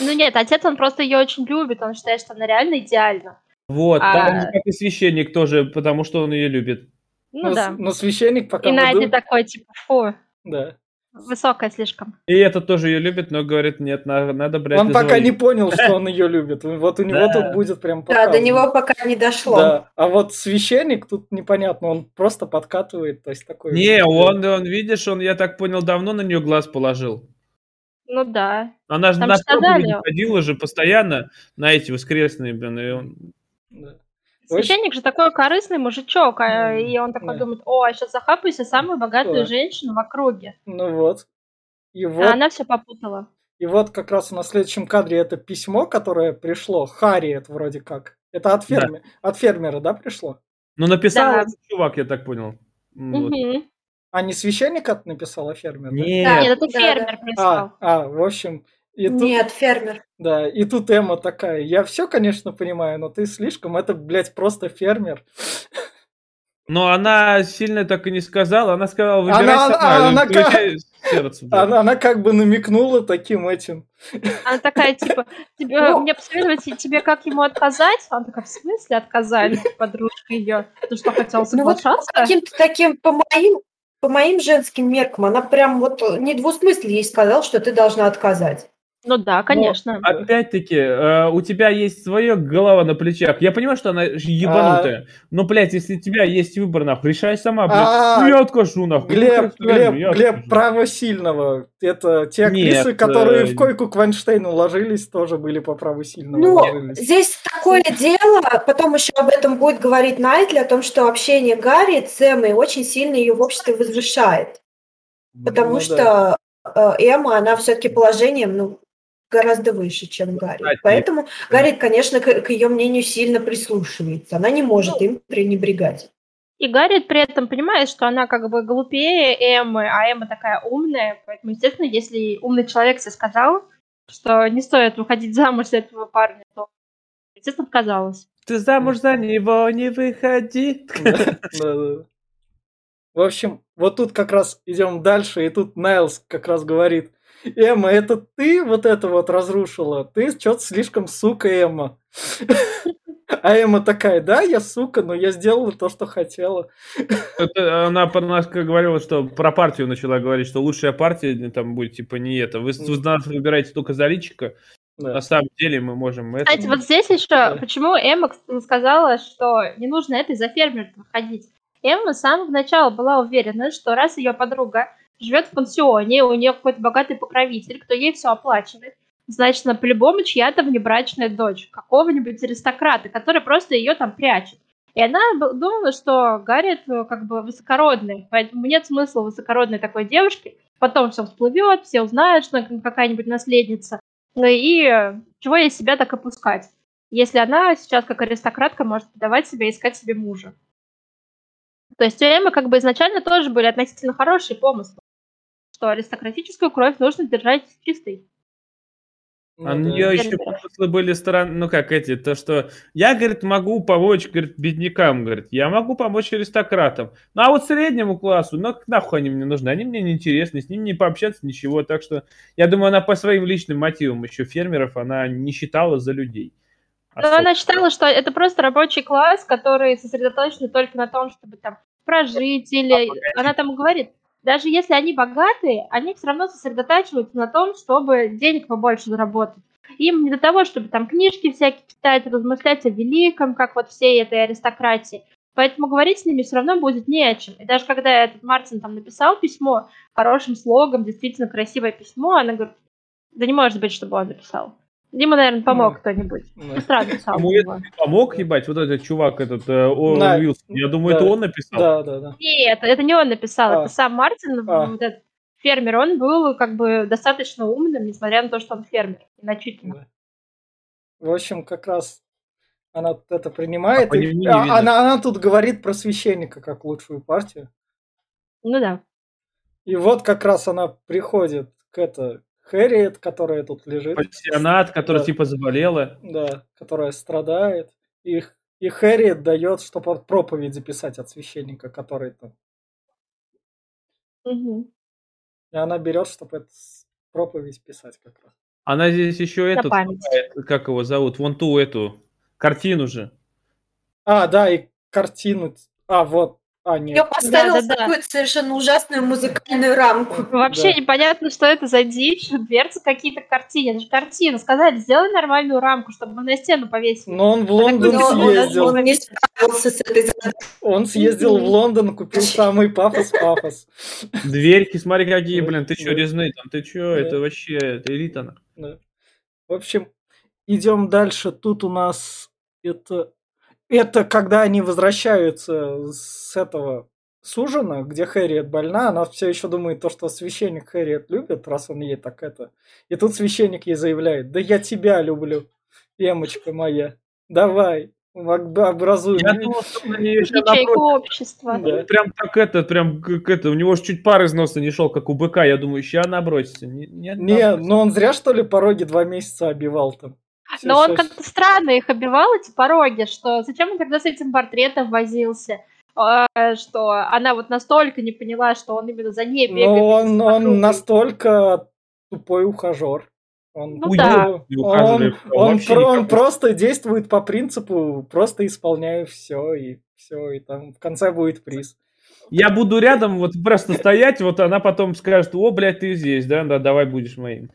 Ну нет, отец, он просто ее очень любит, он считает, что она реально идеальна. Вот, а... там как и священник тоже, потому что он ее любит. Ну но, да. Но священник пока... И Надя такой, типа, фу. Да. Высокая слишком. И этот тоже ее любит, но говорит, нет, надо, надо брать. Он пока не понял, что он ее любит. Вот у него тут будет прям Да, до него пока не дошло. Да. А вот священник тут непонятно, он просто подкатывает, то есть такой. Не, он, он, видишь, он, я так понял, давно на нее глаз положил. Ну да. Она же на проповеди ходила же постоянно на эти воскресные, блин, и он... Да. Священник же такой корыстный мужичок, а, и он такой да. думает, о, сейчас захапайся самую богатую да. женщину в округе. Ну вот. И вот. А она все попутала. И вот как раз на следующем кадре это письмо, которое пришло, Харриет вроде как. Это от, ферме... да. от фермера, да, пришло? Ну, написал да. этот чувак, я так понял. Угу. Вот. А не священник это написал, а фермер? Нет, да? Нет это фермер прислал. А, а, в общем, и тут, Нет, фермер. Да, и тут Эмма такая, я все, конечно, понимаю, но ты слишком, это, блядь, просто фермер. Но она сильно так и не сказала, она сказала, выбирай она, сама, она, она, как... сердце, она, она как бы намекнула таким этим. Она такая, типа, тебе, ну, мне посоветовать тебе, как ему отказать? Она такая, в смысле отказали, подружка ее? Ты что, хотела соглашаться? Ну, вот каким-то таким, по моим, по моим женским меркам, она прям вот недвусмысленно ей сказала, что ты должна отказать. Ну да, конечно. Но, опять-таки, э, у тебя есть своя голова на плечах. Я понимаю, что она ебанутая. А... Но, блядь, если у тебя есть выбор, нахуй, решай сама, блядь. А... Ну, я откажу, нахуй. Ну, Глеб, ну, Глеб, я Глеб, откажу. право сильного. Это те актрисы, Нет, которые э... в койку к Вайнштейну ложились, тоже были по праву сильного. Ну, ложились. здесь такое дело, потом еще об этом будет говорить Найтли, о том, что общение Гарри с Эммой очень сильно ее в обществе возвышает. Потому ну, что да. Э, Эмма, она все-таки положением, ну, гораздо выше, чем Гарри. Кстати, Поэтому Гарри, конечно, к, к ее мнению сильно прислушивается. Она не может ну, им пренебрегать. И Гарри при этом понимает, что она как бы глупее Эммы, а Эмма такая умная. Поэтому, естественно, если умный человек себе сказал, что не стоит выходить замуж за этого парня, то, естественно, отказалась. Ты замуж за него не выходи. В общем, вот тут как раз идем дальше, и тут Найлс как раз говорит, Эмма, это ты вот это вот разрушила? Ты что-то слишком сука, Эмма. А Эмма такая, да, я сука, но я сделала то, что хотела. Это она про нас говорила, что про партию начала говорить, что лучшая партия там будет типа не это. Вы, вы нас выбираете только за личика. Да. На самом деле мы можем... Кстати, это... вот здесь еще, да. почему Эмма сказала, что не нужно это за фермера выходить. Эмма с самого начала была уверена, что раз ее подруга живет в пансионе, у нее какой-то богатый покровитель, кто ей все оплачивает. Значит, она по-любому чья-то внебрачная дочь какого-нибудь аристократа, который просто ее там прячет. И она думала, что Гарриет э, как бы высокородный, поэтому нет смысла высокородной такой девушке. Потом все всплывет, все узнают, что она какая-нибудь наследница. Ну и э, чего ей себя так опускать, если она сейчас как аристократка может подавать себя и искать себе мужа. То есть у Эммы как бы изначально тоже были относительно хорошие помыслы что аристократическую кровь нужно держать чистой. Ну, а у нее еще помыслы были стороны, ну как эти, то что я, говорит, могу помочь, говорит, беднякам, говорит, я могу помочь аристократам. Ну а вот среднему классу, ну нахуй они мне нужны, они мне не интересны, с ними не пообщаться, ничего. Так что я думаю, она по своим личным мотивам еще фермеров, она не считала за людей. Но она считала, что это просто рабочий класс, который сосредоточен только на том, чтобы там прожить или... Она там говорит, даже если они богатые, они все равно сосредотачиваются на том, чтобы денег побольше заработать. Им не до того, чтобы там книжки всякие читать, размышлять о великом, как вот всей этой аристократии. Поэтому говорить с ними все равно будет не о чем. И даже когда этот Мартин там написал письмо хорошим слогом, действительно красивое письмо, она говорит, да не может быть, чтобы он написал. Дима, наверное, помог Ну, кто-нибудь. написал Ему его. это помог, ебать, вот этот чувак, этот э, Оуэн Да. Уилсон. Я думаю, это он написал. Да, да, да. Нет, это не он написал, А. это сам Мартин, А. вот этот фермер. Он был как бы достаточно умным, несмотря на то, что он фермер. Значительно. Да. В общем, как раз она это принимает. А и- не а- видно. она, она тут говорит про священника как лучшую партию. Ну да. И вот как раз она приходит к это Хэрриет, которая тут лежит. Пассионат, который Да. типа заболела. Да, которая страдает. И, и Хэрриет дает, чтобы проповедь записать от священника, который там. Мгм. И она берет, чтобы эту проповедь писать как раз. Она здесь еще эту, как его зовут, вон ту эту картину же. А, да, и картину. А, вот. А, Я нет. поставила Да-да-да. какую-то совершенно ужасную музыкальную рамку. Вообще Да. непонятно, что это за дичь, дверцы какие-то картины. Это же картина. Сказали, сделай нормальную рамку, чтобы мы на стену повесили. Но он в Лондон Ну, Но он- съездил. он не справился с этой задачей. Он съездил в. Лондон, купил самый пафос-пафос. Дверьки, смотри, какие, блин, ты что, Да. резные там, ты что, Да. это вообще, это элита. Да. В общем, идем дальше. Тут у нас это... Это когда они возвращаются с этого с ужина, где Хэрриет больна, она все еще думает то, что священник Хэрриет любит, раз он ей так это. И тут священник ей заявляет, да я тебя люблю, эмочка моя, давай, об- образуй. Я меня». думал, что на нее еще общества. Да. Прям так это, прям как это, у него же чуть пар из носа не шел, как у быка. Я думаю, ща набросится. Не, нет, Не, набросится. ну он зря, что ли, пороги два месяца обивал там. Но он как-то странно их обивал, эти пороги, что зачем он тогда с этим портретом возился? А, Что она вот настолько не поняла, что он именно за ней бегает. Но он, он настолько тупой ухажер. Он, Ну да. он- он, про- он просто действует по принципу, просто исполняю все и все, и там в конце будет приз. Я буду рядом вот просто стоять, вот она потом скажет, о, блядь, ты здесь, да, да, давай будешь моим.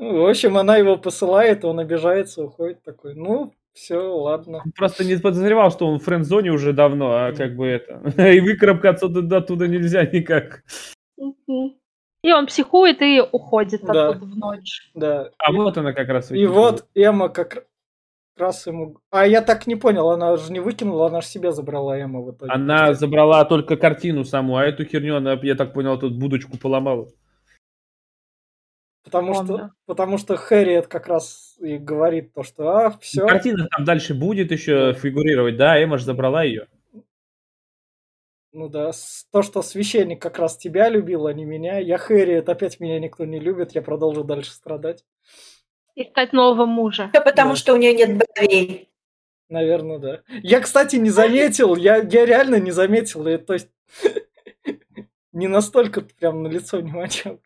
Ну, В общем, она его посылает, он обижается, уходит такой. Ну, все, ладно. Он Просто не подозревал, что он в френд-зоне уже давно, а как бы это. И выкарабкаться оттуда оттуда нельзя никак. И он психует и уходит Да. оттуда в ночь. Да. А вот она как раз И вот Эмма как раз ему... А я так не понял, она же не выкинула, она же себе забрала Эмма в итоге. Она забрала только картину саму, а эту херню она, я так понял, тут будочку поломала. Потому что, потому что Хэрриет как раз и говорит то, что а, все. Картина там дальше будет еще фигурировать, да, Эмма же забрала ее. Ну да, то, что священник как раз тебя любил, а не меня. Я Хэрриет, опять меня никто не любит, я продолжу дальше страдать. Искать нового мужа. Все потому, Да. что у нее нет бровей. Наверное, да. Я, кстати, не заметил, я, я реально не заметил. и, то есть не настолько прям на лицо внимание.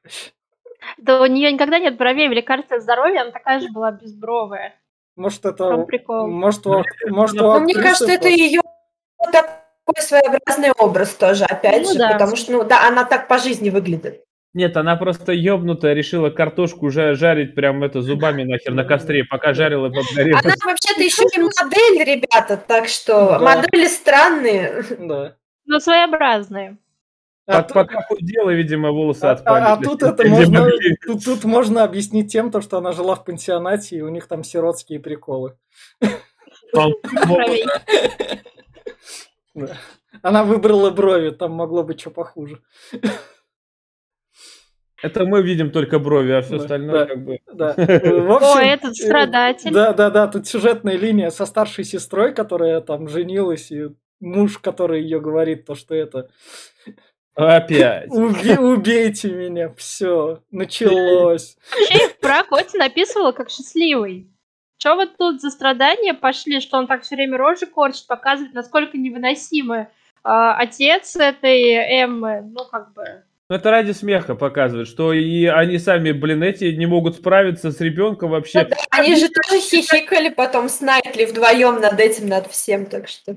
Да у нее никогда нет бровей. В лекарстве здоровья она такая же была безбровая. Может, это... прикол? Может, у, может, у Но мне кажется, это ее такой своеобразный образ тоже, опять Ну же, да. потому что, ну, да, она так по жизни выглядит. Нет, она просто ёбнутая, решила картошку жа- жарить прям это зубами нахер на костре, пока жарила подгорела. Она вообще-то еще и модель, ребята, так что Да. модели странные. Да. Ну, своеобразные. А, Под- Пока худела, видимо, волосы а- отпали. а- а тут это можно, тут, тут можно объяснить тем, то, что она жила в пансионате, и у них там сиротские приколы. Она выбрала брови, там могло быть что похуже. Это мы видим только брови, а все Да, остальное да. как бы... Да. В общем, Ой, этот э, страдатель. Да, да, да, тут сюжетная линия со старшей сестрой, которая там женилась, и муж, который ее говорит, то, что это Опять. «Уби- убейте меня, все, началось. Вообще их брак Отин описывала как счастливый. Че вот тут за страдания пошли, что он так все время рожи корчит, показывает, насколько невыносимый а, отец этой Эммы. Ну, как бы... Ну, это ради смеха показывает, что и они сами, блин, эти не могут справиться с ребенком вообще. Они же тоже хихикали потом с Найтли вдвоем над этим, над всем, так что...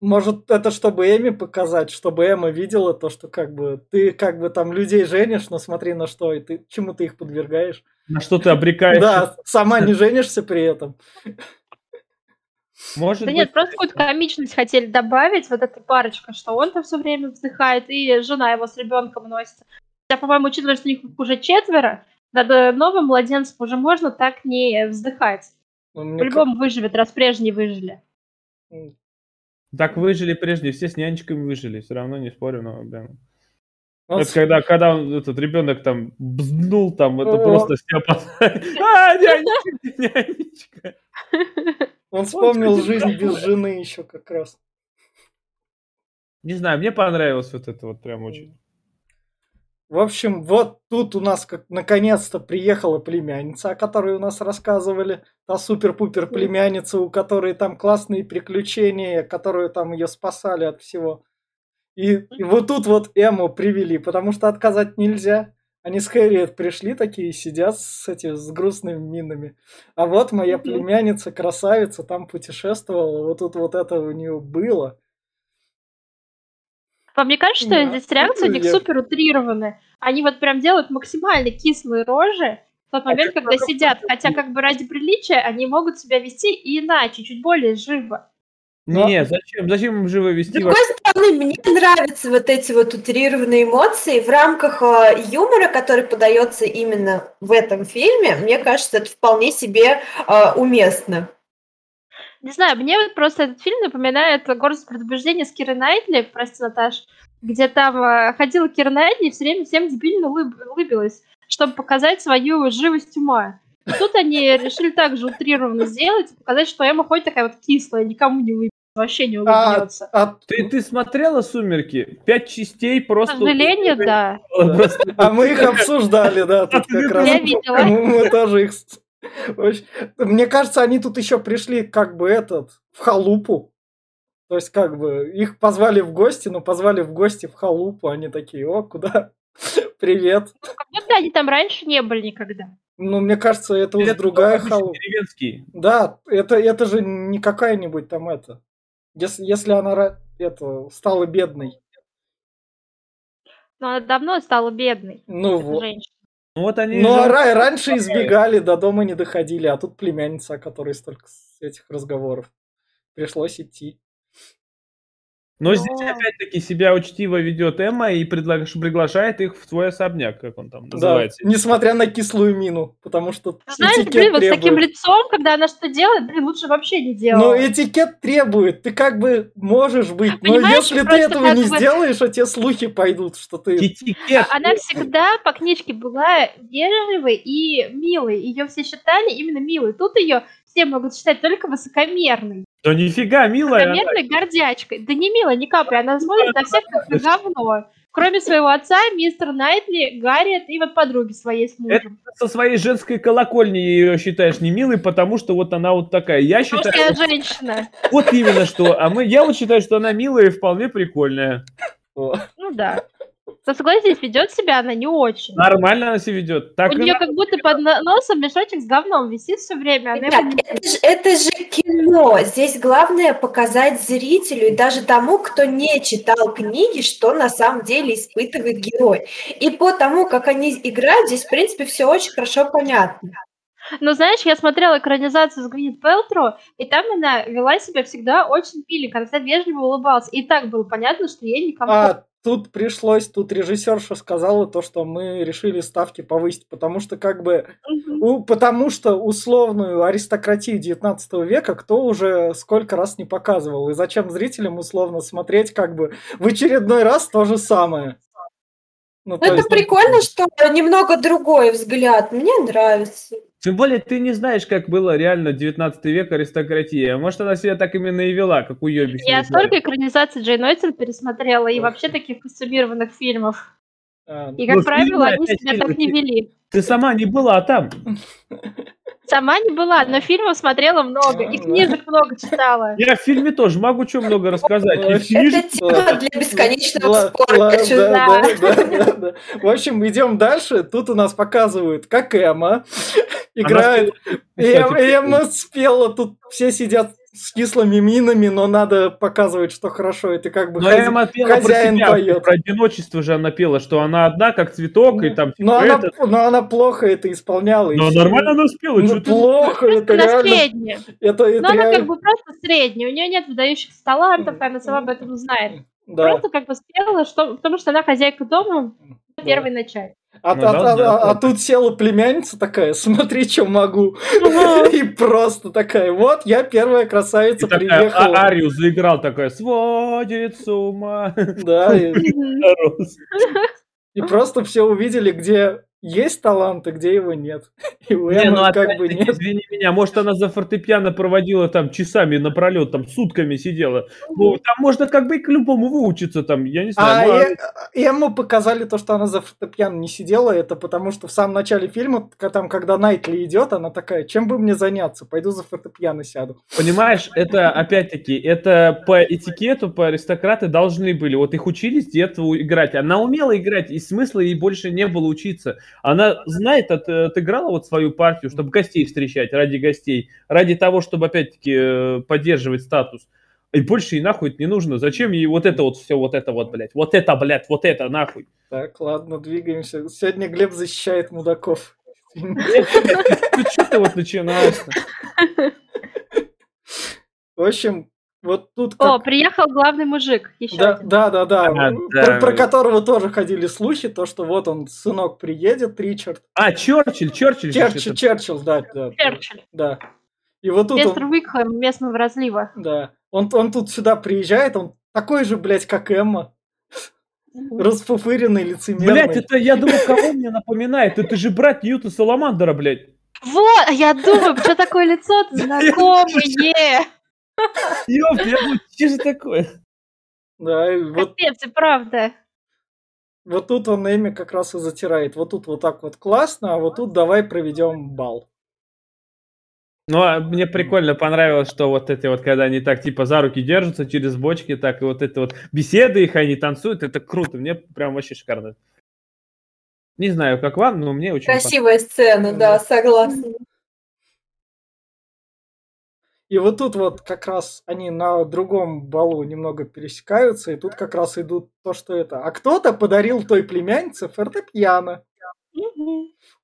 Может, это чтобы Эми показать, чтобы Эмма видела то, что как бы ты как бы там людей женишь, но смотри на что, и ты чему ты их подвергаешь. На что ты обрекаешь. Да, сама не женишься при этом. Может Да быть, нет, просто какую-то комичность хотели добавить, вот эта парочка, что он там все время вздыхает, и жена его с ребенком носится. Я, по-моему, учитывая, что у них уже четверо, Над новым младенцем уже можно так не вздыхать. Ну, По-любому выживет, раз прежние выжили. Так выжили прежде, все с нянечками выжили, все равно не спорю, но, блин. он Это с- когда, когда он, этот ребенок там бзнул, там, это О. просто все А, нянечка, нянечка. Он вспомнил жизнь без жены еще как раз. Не знаю, мне понравилось вот это вот прям очень. В общем, вот тут у нас как наконец-то приехала племянница, о которой у нас рассказывали. Та супер-пупер племянница, у которой там классные приключения, которую там ее спасали от всего. И, и вот тут вот Эму привели, потому что отказать нельзя. Они с Хэрриет пришли такие, сидят с, эти, с грустными минами. А вот моя племянница, красавица, там путешествовала, вот тут вот это у нее было. Вам не кажется, что Да, здесь реакции у них я- супер утрированы? Они вот прям делают максимально кислые рожи в тот момент, когда сидят. Хотя как бы ради приличия они могут себя вести иначе, чуть более живо. Ну, Не, зачем? Зачем им живо С вести? другой стороны, мне нравятся вот эти вот утрированные эмоции в рамках э, юмора, который подается именно в этом фильме. Мне кажется, это вполне себе э, уместно. Не знаю, мне вот просто этот фильм напоминает «Гордость и предубеждение» с Кирой Найтли, прости, Наташ, где там э, ходила Кира Найтли и все время всем дебильно улыб- улыбилась, чтобы показать свою живость ума. И тут они решили также утрированно сделать, и показать, что Эмма хоть такая вот кислая, никому не улыбится, вообще не А, улыбнется. а- Ты, ты смотрела «Сумерки»? Пять частей К просто... сожалению, да. А мы их обсуждали, да, тут как раз. Я видела. Мы тоже их... Мне кажется, они тут еще пришли как бы этот, в халупу. То есть как бы их позвали в гости, но позвали в гости в халупу. Они такие, о, куда? Привет. Как будто они там раньше не были никогда. Ну, мне кажется, это уже другая халупа. деревенский. Да, это, это же не какая-нибудь там это. Если, если она это, стала бедной. Но она давно стала бедной, Ну вот. женщина. Ну вот они... Ну, а же- ра- раньше избегали, до дома не доходили, а тут племянница, о которой столько этих разговоров. Пришлось идти. Но здесь Но- опять-таки себя учтиво ведет Эмма и предла- приглашает их в свой особняк, как он там Да, называется. несмотря на кислую мину, потому что Ты Знаешь, блин, вот с таким лицом, когда она что делает, блин, лучше вообще не Ну, делать. этикет требует. Ты как бы можешь быть, но Понимаешь, если ты этого не бы- сделаешь, а те слухи пойдут, что ты... Этикет. Она всегда по книжке была вежливой и милой. Ее все считали именно милой. Тут ее все могут считать только высокомерной. Да нифига, милая. она. Высокомерной гордячкой. Да не мило, ни капли. Она смотрит на всех как на говно. Кроме своего отца, мистера Найтли, Гарриет и вот подруги своей с мужем. Со своей женской колокольни ее считаешь не милой, потому что вот она вот такая. Я Потому считаю, что я женщина. вот именно что. А мы, я вот считаю, что она милая и вполне прикольная. О, Ну да. Но согласитесь, ведет себя она не очень. Нормально она себя ведет. Так У нее как будто под носом мешочек с говном висит все время. Она Ребят, его это же, это же кино. Здесь главное показать зрителю и даже тому, кто не читал книги, что на самом деле испытывает герой. И по тому, как они играют, здесь, в принципе, все очень хорошо понятно. Ну, знаешь, я смотрела экранизацию с Гвинет Пелтро, и там она вела себя всегда очень миленько, она всегда вежливо улыбалась. И так было понятно, что ей некомфортно. А тут пришлось, тут режиссерша сказала то, что мы решили ставки повысить, потому что как бы. У- потому что условную аристократию 19 века кто уже сколько раз не показывал. И зачем зрителям условно смотреть как бы в очередной раз то же самое? Ну, Ну, то это есть, прикольно, что немного другой взгляд. Мне нравится. Тем более ты не знаешь, как было реально 19 век аристократия. Может, она себя так именно и вела, как уебище. Я столько экранизаций Джейн Остин пересмотрела, и вообще таких костюмированных фильмов. а, И, как Ну, правило, они себя так не вели. Ты сама не была там. Сама не была, но фильмов смотрела много, и книжек много читала. Я в фильме тоже могу что много рассказать. Это тема для бесконечного спора. В общем, идем дальше. Тут у нас показывают, как Эмма играет. Эм- Эмма спела, тут все сидят с кислыми минами, но надо показывать, что хорошо. Это как бы Но Эмма пела про хозяин себя, поет. про одиночество же она пела, что она одна, как цветок, и там... Но она, это- но она плохо это исполняла. Но всё. нормально она спела, Ну, плохо, это Она реально. средняя. Это, это Но она реально- как бы просто средняя. У нее нет выдающихся талантов, она сама об этом знает. Да. Просто как бы спела, что, потому что она хозяйка дома в Да. первой начале. А, Ну, а- да, а- да, а- а тут села племянница такая, смотри, что могу. И просто такая, вот, я первая И красавица такая, приехала. а Арию заиграл такая, сводит с ума. Да, и просто все увидели, где есть талант, и где его нет. И у Не, Эммы ну как бы нет. извини меня, может она за фортепиано проводила там часами напролет, там сутками сидела. Ну, там можно как бы и к любому выучиться, там, я не А знаю. ма- Э- Эмму показали то, что она за фортепиано не сидела, это потому что в самом начале фильма, там, когда Найтли идет, она такая, чем бы мне заняться? Пойду за фортепиано сяду. Понимаешь, это опять-таки, это по этикету, по аристократы должны были, вот их учили с детства играть. Она умела играть, и смысла ей больше не было учиться. Она знает, от- отыграла вот свою партию, чтобы гостей встречать, ради гостей, ради того, чтобы опять-таки э, поддерживать статус. И больше ей нахуй не нужно. Зачем ей вот это вот все, вот это вот, блядь, вот это, блядь, вот это, нахуй. Так, ладно, двигаемся. Сегодня Глеб защищает мудаков. Ты что ты вот начинаешь-то? В общем, вот тут О, как... приехал главный мужик. Еще Да, один. да, да, да. А, Про, да. про которого тоже ходили слухи, то, что вот он, сынок, приедет, Ричард. А, Черчилль, Черчилль. Черчилль, Черчилль, да, да. Черчилль. Да. И вот тут Мистер он, Уикхэм местного разлива. да, он, он тут сюда приезжает, он такой же, блядь, как Эмма. Расфуфыренный, лицемерный. Блять, это, я думаю, кого мне напоминает? Это же брат Ньюта Саламандера, блядь. Вот, я думаю, что такое лицо-то знакомое. Ёп, я думаю, что же такое? Да, и вот, Капец, и правда. вот тут он Эми как раз и затирает. Вот тут вот так вот классно, а вот тут давай проведем бал. Ну, а мне прикольно понравилось, что вот эти вот, когда они так типа за руки держатся через бочки, так и вот это вот беседы их, они танцуют, это круто, мне прям вообще шикарно. Не знаю, как вам, но мне очень Красивая сцена, да, согласна. И вот тут вот как раз они на другом балу немного пересекаются, и тут как раз идут то, что это. А кто-то подарил той племяннице фортепиано.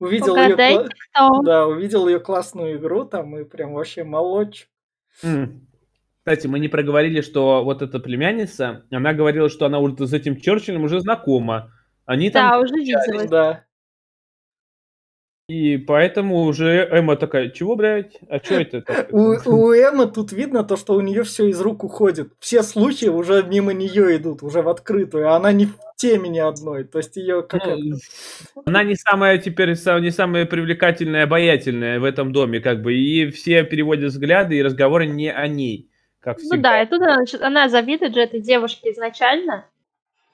Увидел ее, Угадайте, кто? да, увидел ее классную игру там и прям вообще молодчик. М. Кстати, мы не проговорили, что вот эта племянница, она говорила, что она уже с этим Черчиллем уже знакома. Они там Да, уже виделась. Да. И поэтому уже Эмма такая, чего, блядь? А что это? такое?» У, у Эммы тут видно то, что у нее все из рук уходит. Все случаи уже мимо нее идут, уже в открытую, а она не в теме ни одной. То есть ее как Ну, это- Она не самая теперь, не самая привлекательная, обаятельная в этом доме, как бы, и все переводят взгляды и разговоры не о ней, как Ну всегда. да, и тут она, она завидует же этой девушке изначально,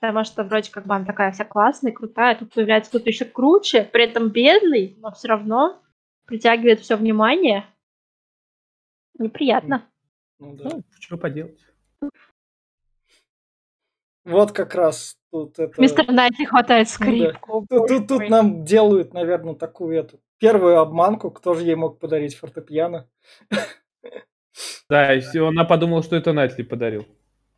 потому что вроде как бы она такая вся классная, крутая, тут появляется кто-то еще круче, при этом бедный, но все равно притягивает все внимание. Неприятно. ну да. Ну, что поделать. Вот как раз тут это... Мистер Найтли хватает да. скрипку. Тут, боже тут, тут мой. нам делают, наверное, такую эту первую обманку, кто же ей мог подарить фортепиано. Да, и все, она подумала, что это Найтли подарил.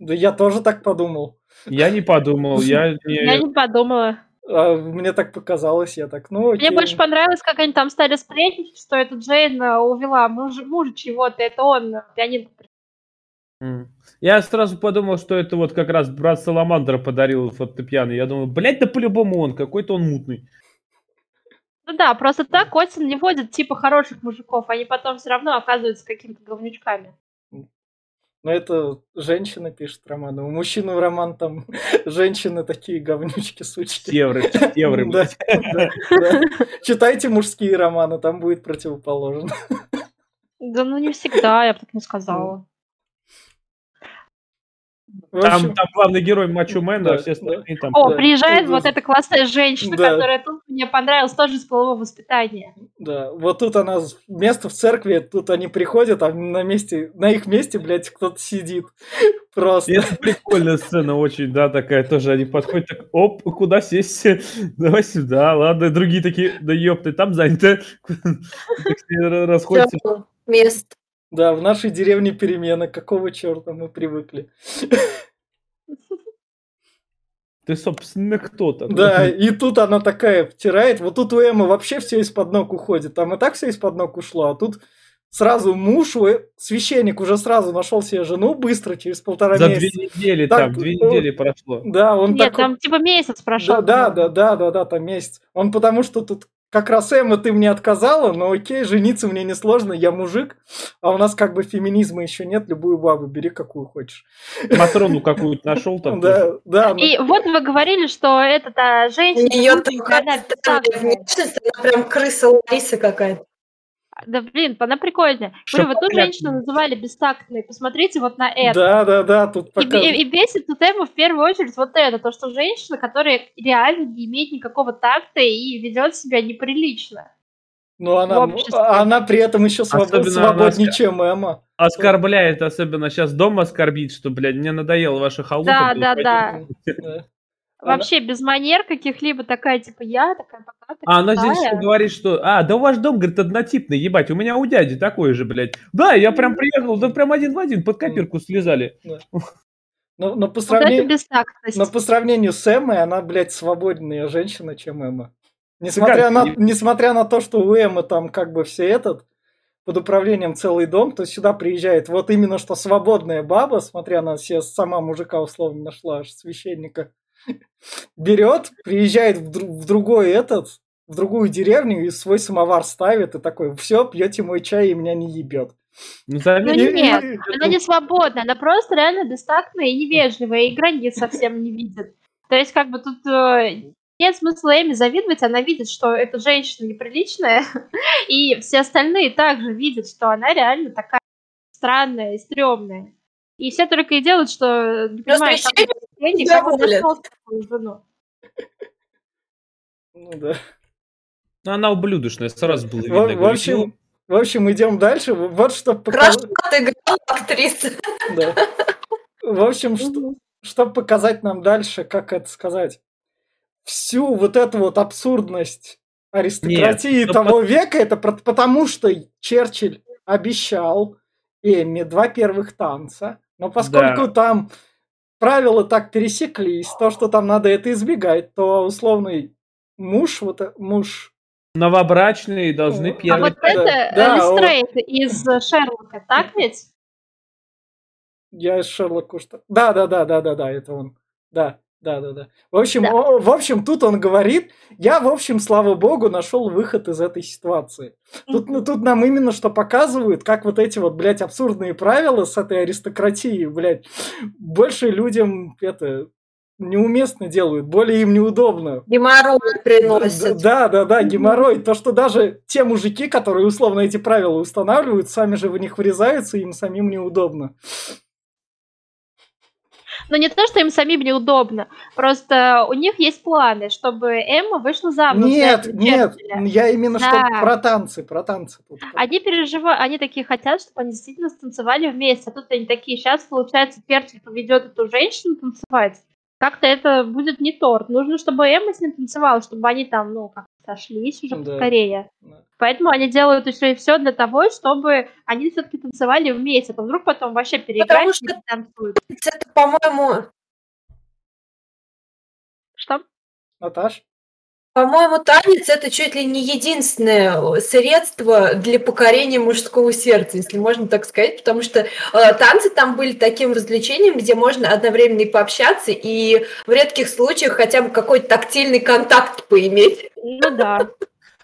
Да я тоже так подумал. Я не подумал, я не... Я не подумала. А мне так показалось, я так, ну окей. Мне больше понравилось, как они там стали сплетничать, что эту Джейн э, увела муж, мужа чего-то, это он, э, пианино. Я сразу подумал, что это вот как раз брат Саламандра подарил фортепиано. Я думаю, блядь, да по-любому он, какой-то он мутный. Ну да, просто так Остин не водит типа хороших мужиков, они потом все равно оказываются какими-то говнючками. Но это женщина пишет романы. У мужчины в роман там женщины такие говнючки, сучки. Севры, севры, Да, да, да. Читайте мужские романы, там будет противоположно. Да ну не всегда, я бы так не сказала. Там, там главный герой Мачо Мэн, Да, а все остальные там... О, да. приезжает Да. вот эта классная женщина, Да. которая тут мне понравилась тоже с полового воспитания. Да, вот тут она, место в церкви, тут они приходят, а на месте, на их месте, блядь, кто-то сидит. Просто. И это прикольная сцена очень, да, такая тоже. Они подходят, так, оп, куда сесть? Давай сюда, ладно. Другие такие, да ёпты, там занято. Расходятся. Мест. Да, в нашей деревне перемены. Какого черта мы привыкли? Ты, собственно, кто-то. Да, и тут она такая втирает. Вот тут у Эммы вообще все из-под ног уходит. Там и так все из-под ног ушло, а тут сразу муж, священник уже сразу нашел себе жену быстро, через полтора За месяца. две недели так, там, две он, недели прошло. Да, он Нет, так... там типа месяц прошел. Да, да, да, да, да, да, там месяц. Он потому что тут как раз Эмма, ты мне отказала, но окей, жениться мне несложно, я мужик, а у нас как бы феминизма еще нет, любую бабу бери, какую хочешь. Матрону какую-то нашел там. Да, да. И вот вы говорили, что это та женщина... Ее такая внешность, она прям крыса Лариса какая-то. Да блин, она прикольная. Говорю, вот ту женщину называли бестактной. Посмотрите вот на это. Да, да, да, тут и, и, и бесит тут Эмма в первую очередь вот это, то, что женщина, которая реально не имеет никакого такта и ведет себя неприлично. Ну, она, она при этом еще свобод, свободнее, она... чем Эмма. Оскорбляет, особенно сейчас дома оскорбить, что, блядь, мне надоело ваша халупа. Да, да, да. Вообще без манер каких-либо такая, типа, я такая богатая. А, она здесь еще говорит, что, а, да ваш дом, говорит, однотипный, ебать, у меня у дяди такой же, блядь. Да, я прям приехал, да прям один в один под копирку слезали. Но, но, по сравнению, но по сравнению с Эммой, она, блядь, свободнее женщина, чем Эмма. Несмотря на, несмотря на то, что у Эммы там как бы все этот, под управлением целый дом, то сюда приезжает вот именно что свободная баба, смотря на все, сама мужика условно нашла, аж священника берет, приезжает в, дру- в другой этот, в другую деревню и свой самовар ставит и такой, все, пьете мой чай и меня не ебет. Ну, ну нет, она не свободна, она просто реально бестактная и невежливая, и границ совсем не видит. То есть, как бы тут э, нет смысла Эми завидовать, она видит, что эта женщина неприличная, и все остальные также видят, что она реально такая странная и стрёмная. И все только и делают, что не понимают, как он нашел свою жену. Ну да. Ну она ублюдочная, сразу было видно. В, в общем, в общем, идем дальше. Вот что показать. Хорошо отыграла актриса. Да. В общем, что, чтобы показать нам дальше, как это сказать, всю вот эту вот абсурдность аристократии Нет, того под... века, это потому что Черчилль обещал Эмми два первых танца, но поскольку да. там правила так пересеклись, то, что там надо это избегать, то условный муж, вот э, муж Новобрачные должны первый... А вот это да, Лестрейд он... из Шерлока, так ведь? Я из Шерлока что... Да, да, да, да, да, да, это он. Да. Да, да, да. В общем, да. О, в общем, тут он говорит, я, в общем, слава богу, нашел выход из этой ситуации. Тут, ну, тут нам именно что показывают, как вот эти вот, блядь, абсурдные правила с этой аристократией, блядь, больше людям это неуместно делают, более им неудобно. Геморрой приносит. Да, да, да, геморрой. То, что даже те мужики, которые условно эти правила устанавливают, сами же в них врезаются, им самим неудобно. Но не то, что им самим неудобно, просто у них есть планы, чтобы Эмма вышла замуж. Нет, нет, я именно да. что про танцы, про танцы. Они переживают, они такие хотят, чтобы они действительно станцевали вместе, а тут они такие, сейчас, получается, Перчик поведет эту женщину танцевать, как-то это будет не торт. Нужно, чтобы Эмма с ним танцевала, чтобы они там, ну, как сошлись уже да. скорее. Да. Поэтому они делают еще и все для того, чтобы они все-таки танцевали вместе. А вдруг потом вообще переиграть Потому что и танцуют. Это, по-моему... Что? Наташ? По-моему, танец это чуть ли не единственное средство для покорения мужского сердца, если можно так сказать, потому что э, танцы там были таким развлечением, где можно одновременно и пообщаться, и в редких случаях хотя бы какой-то тактильный контакт поиметь. Ну да.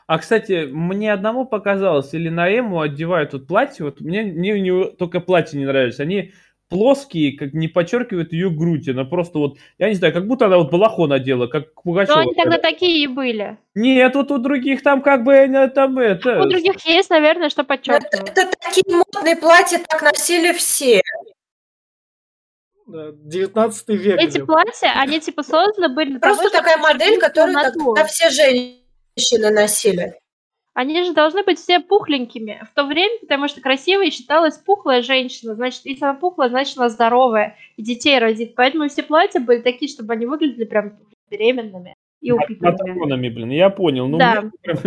А, кстати, мне одному показалось, или на Эму одевают вот платье, вот мне не, не, только платье не нравится, они плоские, как не подчеркивают ее грудь, она просто вот, я не знаю, как будто она вот балахон надела, как Пугачева. Но они тогда такие и были. Нет, вот у других там как бы, там это... У других есть, наверное, что подчеркивать. Это, это такие модные платья так носили все. 19 век. Эти же. платья, они типа созданы были Просто того, такая модель, которую тогда все женщины носили. Они же должны быть все пухленькими в то время, потому что красивой считалась пухлая женщина. Значит, если она пухлая, значит, она здоровая и детей родит. Поэтому все платья были такие, чтобы они выглядели прям беременными и упитанными. блин, я понял. Ну, да.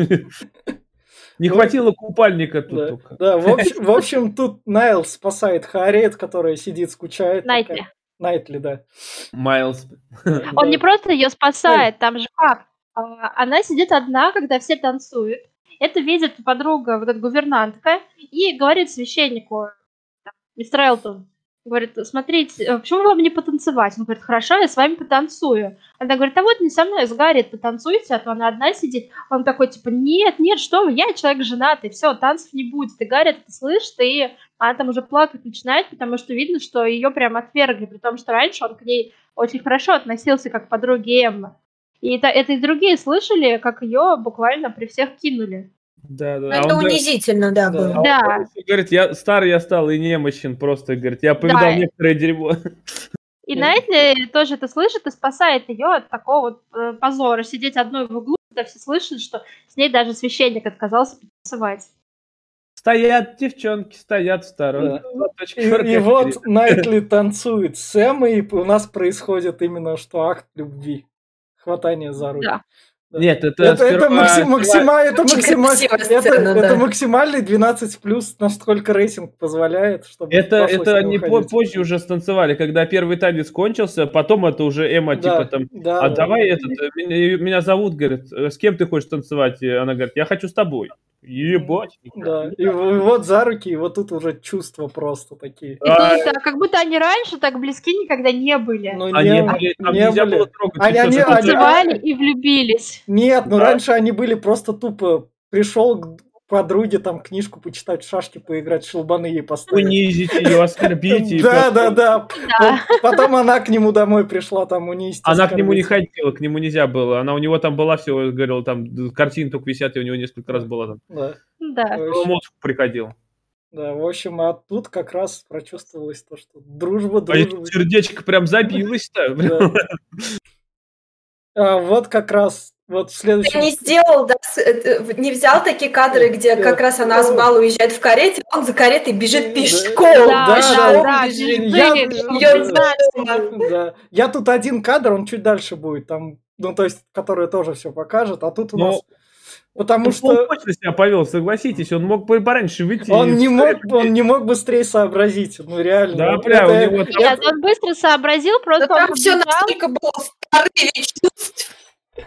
Не хватило купальника тут да, только. Да, в общем, в общем, тут Найл спасает Харриет, которая сидит, скучает. Найтли. Такая. Найтли, да. Майлз. Он да. не просто ее спасает, там же как? А, она сидит одна, когда все танцуют. Это видит подруга, вот эта гувернантка, и говорит священнику, мистер Элтон, говорит, смотрите, э, почему вам не потанцевать? Он говорит, хорошо, я с вами потанцую. Она говорит, а вот не со мной, с Гарри потанцуйте, а то она одна сидит. Он такой, типа, нет, нет, что вы, я человек женатый, все, танцев не будет. И Гарри это слышит, и она там уже плакать начинает, потому что видно, что ее прям отвергли, при том, что раньше он к ней очень хорошо относился, как к подруге Эмма. И это, это и другие слышали, как ее буквально при всех кинули. Да, да. Ну, А это он унизительно, да, Да. было. а он Да. говорит, я старый я стал и немощен просто, говорит, я повидал Да. некоторое дерьмо. И. Найтли тоже это слышит и спасает ее от такого вот э, позора. Сидеть одной в углу, когда все слышат, что с ней даже священник отказался танцевать. Стоят девчонки, стоят в стороне. Да. И, и вот Найтли танцует с Эммой, и у нас происходит именно что акт любви. Хватание за руки. Да. Да. Нет, это, Это, это, сперва- максим- максима- это, максима- это- сцена, это да. максимальный 12 плюс, насколько рейтинг позволяет, чтобы Это, это они по- позже уже станцевали, когда первый танец кончился, потом это уже Эмма Да, типа там, да, а да. давай этот, э, меня, меня зовут, говорит, «э, с кем ты хочешь танцевать? Она говорит, я хочу с тобой. Ебать. Да, и в- вот за руки, и вот тут уже чувства просто такие. И А, да, как будто они раньше так близки никогда не были. Ну, Они не, были, там не нельзя были. было трогать. Они- и они- что они- Танцевали и влюбились. Нет, ну Да. раньше они были просто тупо пришел к подруге там книжку почитать, в шашки поиграть, шелбаны ей поставить. унизить ее, оскорбить ее. Да, да, да. Да. Потом она к нему домой пришла, там унизить. Она к нему не ходила, к нему нельзя было. Она у него там была, все, говорил, там картины только висят, и у него несколько раз было там. Да, Да. в общем, Мозг приходил. да, в общем, а тут как раз прочувствовалось то, что дружба, А дружба. сердечко прям забилось-то. А вот как раз вот в Ты следующем... не сделал, да, с- э, не взял такие кадры, где как раз она с бала уезжает в карете, он за каретой бежит Да. пешком, Да, пешком да, да, бежит. бежит, Я- узнать. Да. Я тут один кадр, он чуть дальше будет, там, ну, то есть, который тоже все покажет, а тут у Но- нас... Потому Ну, что он точно себя повел, согласитесь, он мог бы пораньше выйти. он не мог, он не мог быстрее сообразить, ну реально. Да, Это- бля, у него там- Нет, он быстро сообразил, просто Да он там все настолько было старый чувств,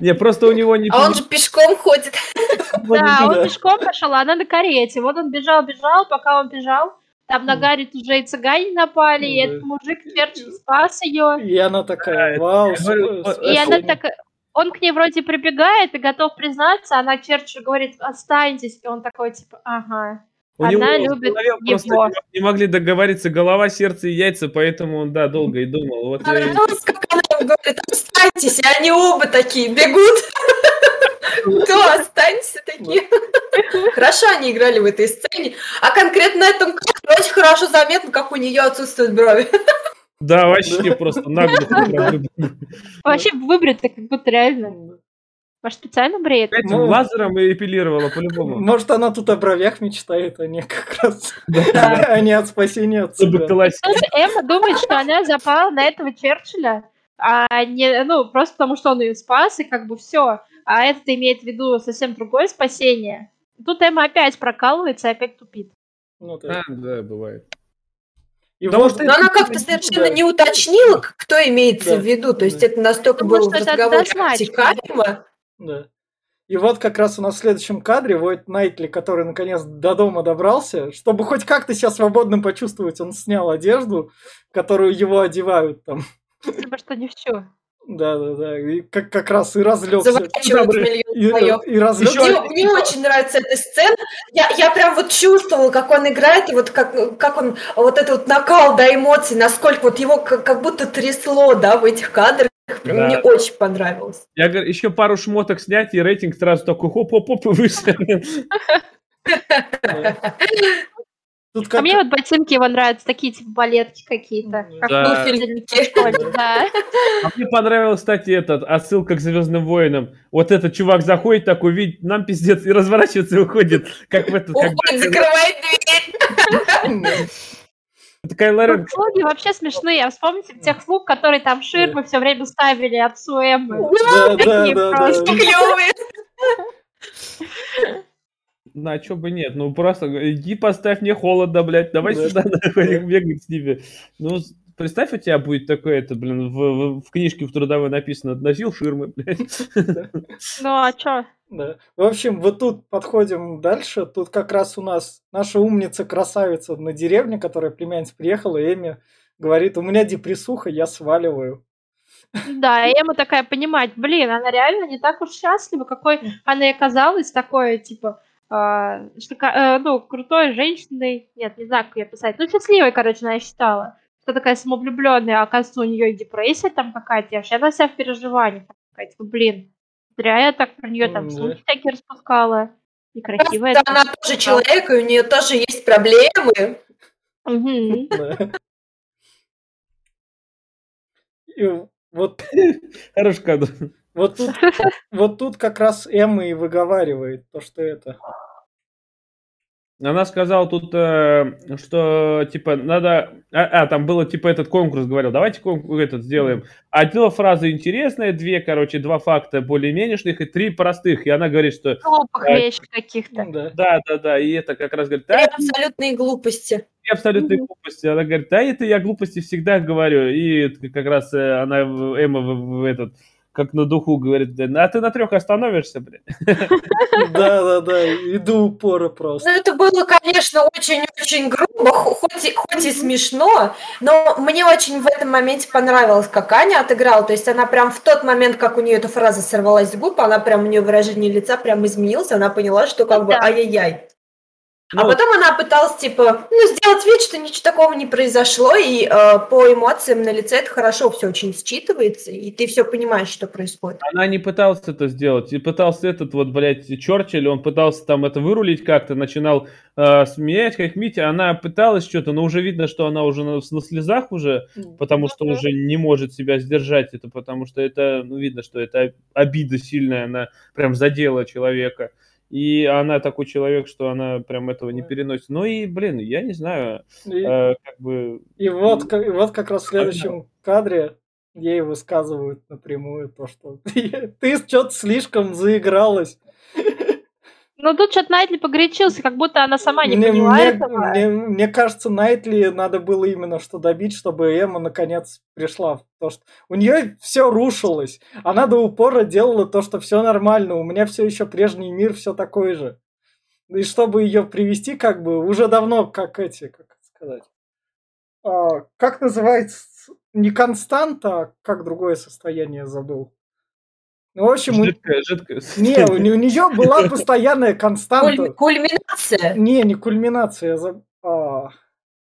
Не, просто у него не... а он же пешком ходит. Да, он пешком пошел, а она на карете. Вот он бежал, бежал, пока он бежал. Там на. Гарри уже и цыгане напали, и этот мужик Черчилль спас ее. И она такая, вау, я И она спасение». так, он к ней вроде прибегает и готов признаться, она Черчилль говорит, останьтесь, и он такой, типа, ага. У Она него любит его. не- могли договориться голова, сердце и яйца, поэтому он, да, долго и думал. Вот, Понравилось, как говорит, останьтесь, и они оба такие бегут. Да, останься такие. Хорошо они играли в этой сцене. А конкретно на этом кадре очень хорошо заметно, как у нее отсутствуют брови. да, вообще просто наглухо. Вообще выбрито, как будто реально. Может, специально бреет? Этим Ну. лазером и эпилировала по-любому. Может, она тут о бровях мечтает, а не как раз, а не от спасения от себя. Эмма думает, что она запала на этого Черчилля, а не, ну, просто потому что он ее спас, и как бы все. А этот имеет в виду совсем другое спасение. Тут Эмма опять прокалывается и опять тупит. Ну, да. А, да, бывает. И Потому вот- что Но она как-то совершенно Да. не уточнила, кто имеется Да. в виду. То есть Да. это настолько Потому было в разговоре обтекаемо. Да. И вот как раз у нас в следующем кадре вот Найтли, который наконец до дома добрался, чтобы хоть как-то себя свободным почувствовать, он снял одежду, которую его одевают там. Спасибо, что не все. Да, да, да. И как, как раз и разлегся. Миллион слоев. И, и разлегся. Мне, мне очень нравится эта сцена. Я, я прям вот чувствовала, как он играет, и вот как, как он, вот этот вот накал, да, эмоций, насколько вот его как, как будто трясло, да, в этих кадрах. Да. Мне очень понравилось. Я говорю, еще пару шмоток снять, и рейтинг сразу такой хоп-хоп-хоп и выше. Тут А как... мне вот ботинки его нравятся, такие типа балетки какие-то. Как Да. Туфельники. Тони, да. А мне понравилась, кстати, этот отсылка к Звездным войнам. Вот этот чувак заходит такой, видит, нам пиздец, и разворачивается и уходит. Как в этот, Уходит, закрывает дверь. такая Лорен. Ну, Слуги вообще смешные. А вспомните тех слуг, которые там ширмы все время ставили отцу Эммы. Да, да, Такие да, просто. да. Клевые. Ну, а чё бы нет? Ну, просто иди поставь мне холодно, блядь, давай Да. сюда, нахуй, бегать с ними. Ну, представь, у тебя будет такое, это, блин, в, в- в книжке в трудовой написано, носил ширмы, блядь. Ну а чё? Да. В общем, вот тут подходим дальше. Тут как раз у нас наша умница-красавица на деревне, которая племянница приехала, и Эми говорит, у меня депрессуха, я сваливаю. Да, и Эмма такая понимает, блин, она реально не так уж счастлива, какой она и оказалась, такой, типа, э, шика- э, ну, крутой женщиной, нет, не знаю, как ее писать, ну, счастливой, короче, она считала, что такая самовлюбленная, а оказывается, у нее и депрессия там какая-то, и вообще она вся в переживаниях, такая, типа, блин, зря я так про нее там да. слухи всякие распускала, и красивая. Просто она тоже человек, и у нее тоже есть проблемы. Мгм. Вот, Хороший кадр. вот, тут, вот тут как раз Эмма и выговаривает то, что это. Она сказала тут, э, что типа надо, а, а, там было типа этот конкурс говорил, давайте конкурс этот сделаем. Одна фраза интересная, две, короче, два факта более-менешных и три простых. И она говорит, что Глупых Так. вещей каких-то. Да. да, да, да, и это как раз говорит, да, абсолютные глупости. и абсолютные Мгм. глупости. Она говорит, да, это я глупости всегда говорю. И это как раз э, она, Эмма, в, в этот, как на духу говорит, да, а ты на трех остановишься, блин. Да, да, да, и до упора просто. Ну, это было, конечно, очень-очень грубо, хо- хоть и, хоть и смешно, но мне очень в этом моменте понравилось, как Аня отыграла. То есть она прям в тот момент, как у нее эта фраза сорвалась с губ, она прям, у нее выражение лица прям изменилось, она поняла, что как Ну бы да. А Ну, потом она пыталась, типа, ну, сделать вид, что ничего такого не произошло, и э, по эмоциям на лице это хорошо все очень считывается, и ты все понимаешь, что происходит. Она не пыталась это сделать. И пытался этот вот, блядь, Черчилль, он пытался там это вырулить как-то, начинал э, смеять, как Митя. Она пыталась что-то, но уже видно, что она уже на, на слезах уже, потому что Мгм. уже не может себя сдержать это, потому что это, ну, видно, что это обида сильная, она прям задела человека. И она такой человек, что она прям этого не переносит. Ну и, блин, я не знаю, И, э, как бы... и вот, как- и вот как раз в следующем кадре ей высказывают напрямую то, что ты что-то слишком заигралась. Ну, тут что-то Найтли погорячился, как будто она сама не мне, поняла мне- этого. мне- мне кажется, Найтли надо было именно что добить, чтобы Эмма наконец пришла то, что у нее все рушилось. Она до упора делала то, что все нормально, у меня все еще прежний мир, все такой же. И чтобы ее привести, как бы уже давно, как эти, как это сказать, а, как называется, не константа, а как другое состояние забыл. Ну, в общем, у- Жидкая, жидкая. не, у, нее была постоянная константа. Куль- кульминация. Не, не кульминация. за- а,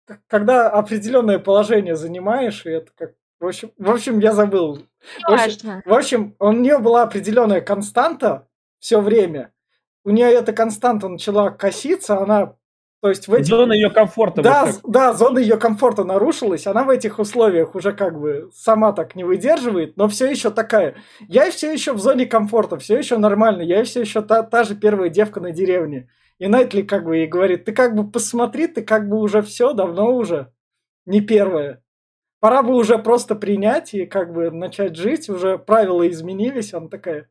к- когда определенное положение занимаешь, и это как... В общем, в общем, я забыл. В общем, в общем, у нее была определенная константа все время. У нее эта константа начала коситься, она... То есть в этих... Зона ее комфорта. Да, вот да, зона ее комфорта нарушилась, она в этих условиях уже как бы сама так не выдерживает, но все еще такая. Я все еще в зоне комфорта, все еще нормально, я все еще та, та же первая девка на деревне. И Найтли как бы ей говорит, ты как бы посмотри, ты как бы уже все, давно уже не первая. Пора бы уже просто принять и как бы начать жить, уже правила изменились, она такая.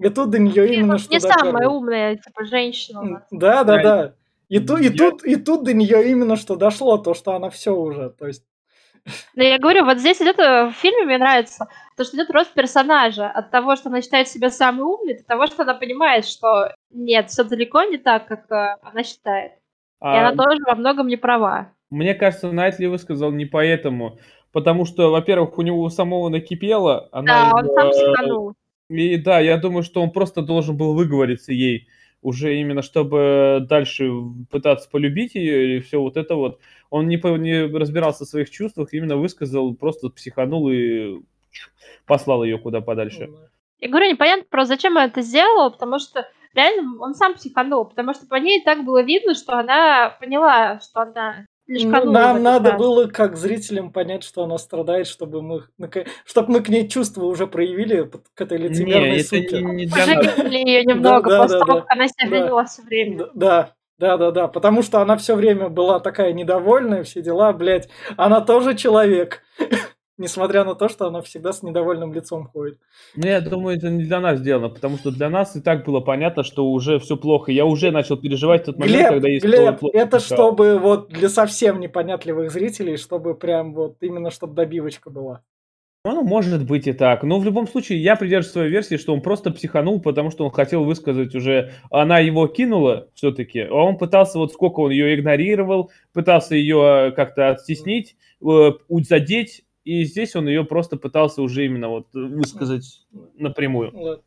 И тут до нее именно что Не самая умная, типа, женщина у нас. Да, да, Да. И, ту- и тут, и тут до нее именно что дошло, то, что она все уже. То есть, Но я говорю, вот здесь идет э, в фильме, мне нравится, то, что идет рост персонажа от того, что она считает себя самой умной, до того, что она понимает, что нет, все далеко не так, как э, она считает. И А, она тоже во многом не права. Мне кажется, Найтли высказал не поэтому. Потому что, во-первых, у него у самого накипело. Она, Да, он сам э, психанул. И да, я думаю, что он просто должен был выговориться ей уже именно, чтобы дальше пытаться полюбить ее и все вот это вот. Он не, по- не разбирался в своих чувствах, именно высказал, просто психанул и послал ее куда подальше. Я говорю, непонятно просто, зачем он это сделал, потому что реально он сам психанул, потому что по ней так было видно, что она поняла, что она ну, нам надо было, как зрителям, понять, что она страдает, чтобы мы, чтобы мы к ней чувства уже проявили к этой лицемерной Не, суке. не, не. Пожалели ее немного да, после да, того, да. как она себя Да. вела все время. Да, да, да, да, потому что она все время была такая недовольная, все дела, блядь. Она тоже человек, несмотря на то, что она всегда с недовольным лицом ходит. Ну, я думаю, это не для нас сделано, потому что для нас и так было понятно, что уже все плохо. Я уже начал переживать тот момент, Глеб, когда стало Глеб, плохо. это Всё. чтобы вот для совсем непонятливых зрителей, чтобы прям вот именно чтобы добивочка была. Ну, может быть и так. Но в любом случае, я придерживаюсь своей версии, что он просто психанул, потому что он хотел высказать уже... Она его кинула все-таки, а он пытался, вот сколько он ее игнорировал, пытался ее как-то оттеснить, э, задеть, и здесь он ее просто пытался уже именно вот высказать напрямую. Вот.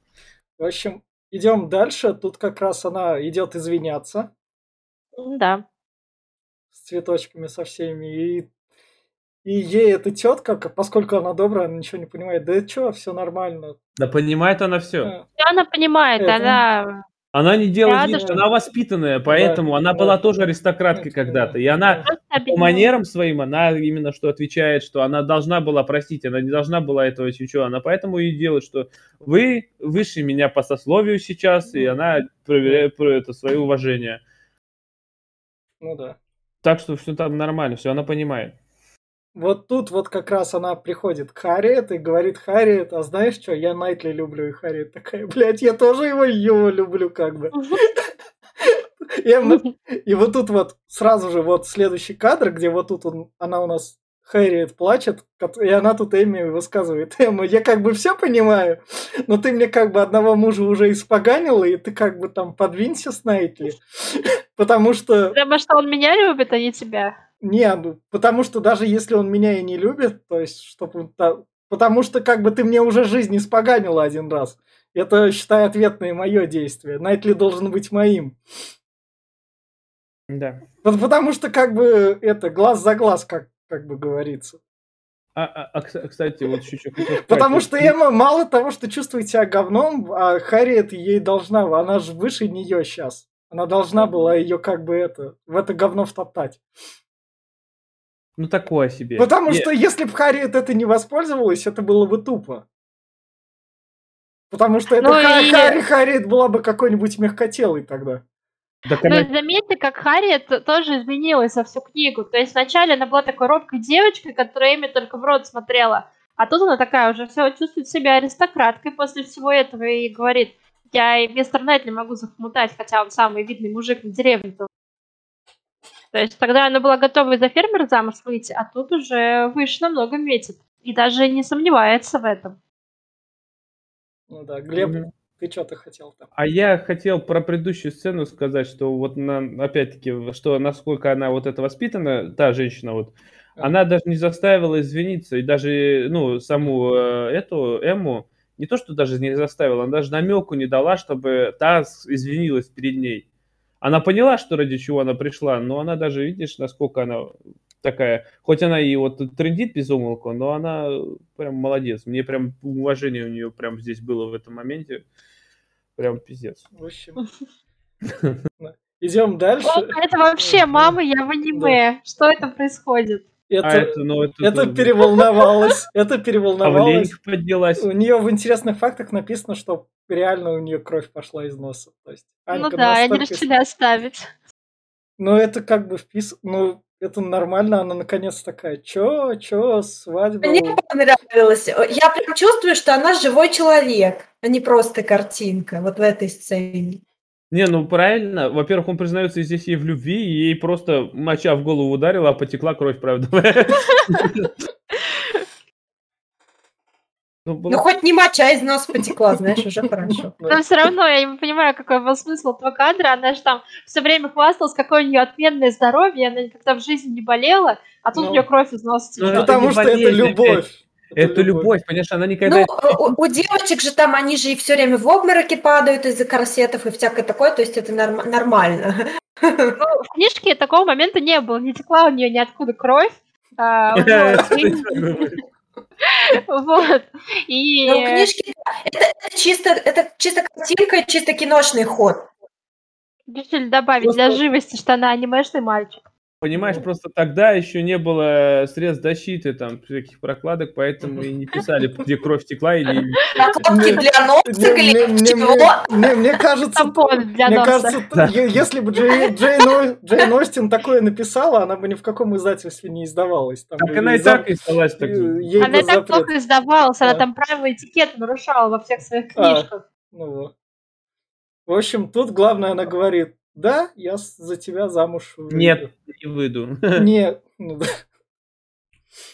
В общем, идем дальше. Тут как раз она идет извиняться. Да. С цветочками со всеми. И и ей эта тетка, поскольку она добрая, она ничего не понимает. Да что, все нормально. Да понимает она все. А. Она понимает, это... она... Она не делает вид, что она воспитанная, поэтому да, она да, была тоже аристократкой да, когда-то. И она по манерам своим, она именно что отвечает, что она должна была простить, она не должна была этого ничего. Она поэтому и делает, что вы выше меня по сословию сейчас, и она проверяет это свое уважение. Ну да. Так что все там нормально, все она понимает вот тут вот как раз она приходит к Харриет и говорит, Харриет, а знаешь что, я Найтли люблю, и Харриет такая, блядь, я тоже его, его люблю как бы. И вот тут вот сразу же вот следующий кадр, где вот тут он, она у нас Харриет плачет, и она тут Эмми высказывает. Эмма, я как бы все понимаю, но ты мне как бы одного мужа уже испоганила, и ты как бы там подвинься с Найтли. Потому что... Потому что он меня любит, а не тебя. Не, ну, потому что даже если он меня и не любит, то есть, чтобы... Потому что как бы ты мне уже жизнь испоганила один раз. Это, считай, ответное мое действие. Найтли должен быть моим. Да. Потому что как бы это глаз за глаз, как, как бы говорится. А, а, а кстати, вот чуть-чуть. Потому что Эмма мало того, что чувствует себя говном, а Харриет ей должна, она же выше нее сейчас. Она должна была ее как бы это, в это говно втоптать. Ну, такое себе. Потому Нет. что если бы Харриет это не воспользовалась, это было бы тупо. Потому что это ну Ха- и... Харри Харриет была бы какой-нибудь мягкотелый тогда. Она... Но заметьте, как Харриет тоже изменилась за всю книгу. То есть вначале она была такой робкой девочкой, которая Эми только в рот смотрела. А тут она такая уже все чувствует себя аристократкой после всего этого и говорит, я и мистер Найтли могу захмутать, хотя он самый видный мужик в деревне. То есть тогда она была готова за фермера замуж выйти, а тут уже выше намного метит. И даже не сомневается в этом. Ну да, Глеб, mm-hmm. ты что-то хотел там? А я хотел про предыдущую сцену сказать, что вот на, опять-таки, что насколько она вот это воспитана, та женщина вот, mm-hmm. она даже не заставила извиниться, и даже, ну, саму э, эту Эмму, не то, что даже не заставила, она даже намеку не дала, чтобы та извинилась перед ней. Она поняла, что ради чего она пришла, но она даже, видишь, насколько она такая, хоть она и вот трендит без умолку, но она прям молодец. Мне прям уважение у нее прям здесь было в этом моменте. Прям пиздец. В общем, идем дальше. Это вообще мама, я в аниме. Что это происходит? Это, а это, ну, это, это тоже... переволновалось. Это переволновалось. А поднялась. У нее в интересных фактах написано, что реально у нее кровь пошла из носа. То есть, Анька ну да, они решили оставить. Ну это как бы впис... Ну, это нормально, она наконец такая, чё, чё, свадьба? Мне понравилось. Я прям чувствую, что она живой человек, а не просто картинка вот в этой сцене. Не, ну правильно. Во-первых, он признается здесь ей в любви, и ей просто моча в голову ударила, а потекла кровь, правда. Ну, было... ну, хоть не моча из носа потекла, знаешь, уже хорошо. Но все равно я не понимаю, какой был смысл этого кадра. Она же там все время хвасталась, какое у нее отменное здоровье, она никогда в жизни не болела, а тут ну, у нее кровь из носа течет. Ну, потому что это любовь. Это, любовь. любовь, понимаешь, она никогда... Ну, у, у девочек же там, они же и все время в обмороке падают из-за корсетов и всякое такое, то есть это норм- нормально. Ну, в книжке такого момента не было, не текла у нее ниоткуда кровь. А, вот. И... Но книжки это, это чисто, это чисто картинка, чисто киношный ход. Решили добавить Просто... для живости, что она анимешный мальчик. Понимаешь, просто тогда еще не было средств защиты, там, всяких прокладок, поэтому и не писали, где кровь текла или... Прокладки для носа или чего? Мне кажется, мне кажется, если бы Джейн Остин такое написала, она бы ни в каком издательстве не издавалась. Так она и так издавалась. Она и так плохо издавалась, она там правила этикета нарушала во всех своих а, книжках. Ну вот. В общем, тут главное, она говорит, да, я за тебя замуж выйду. Нет, не выйду. Нет. Ну, да.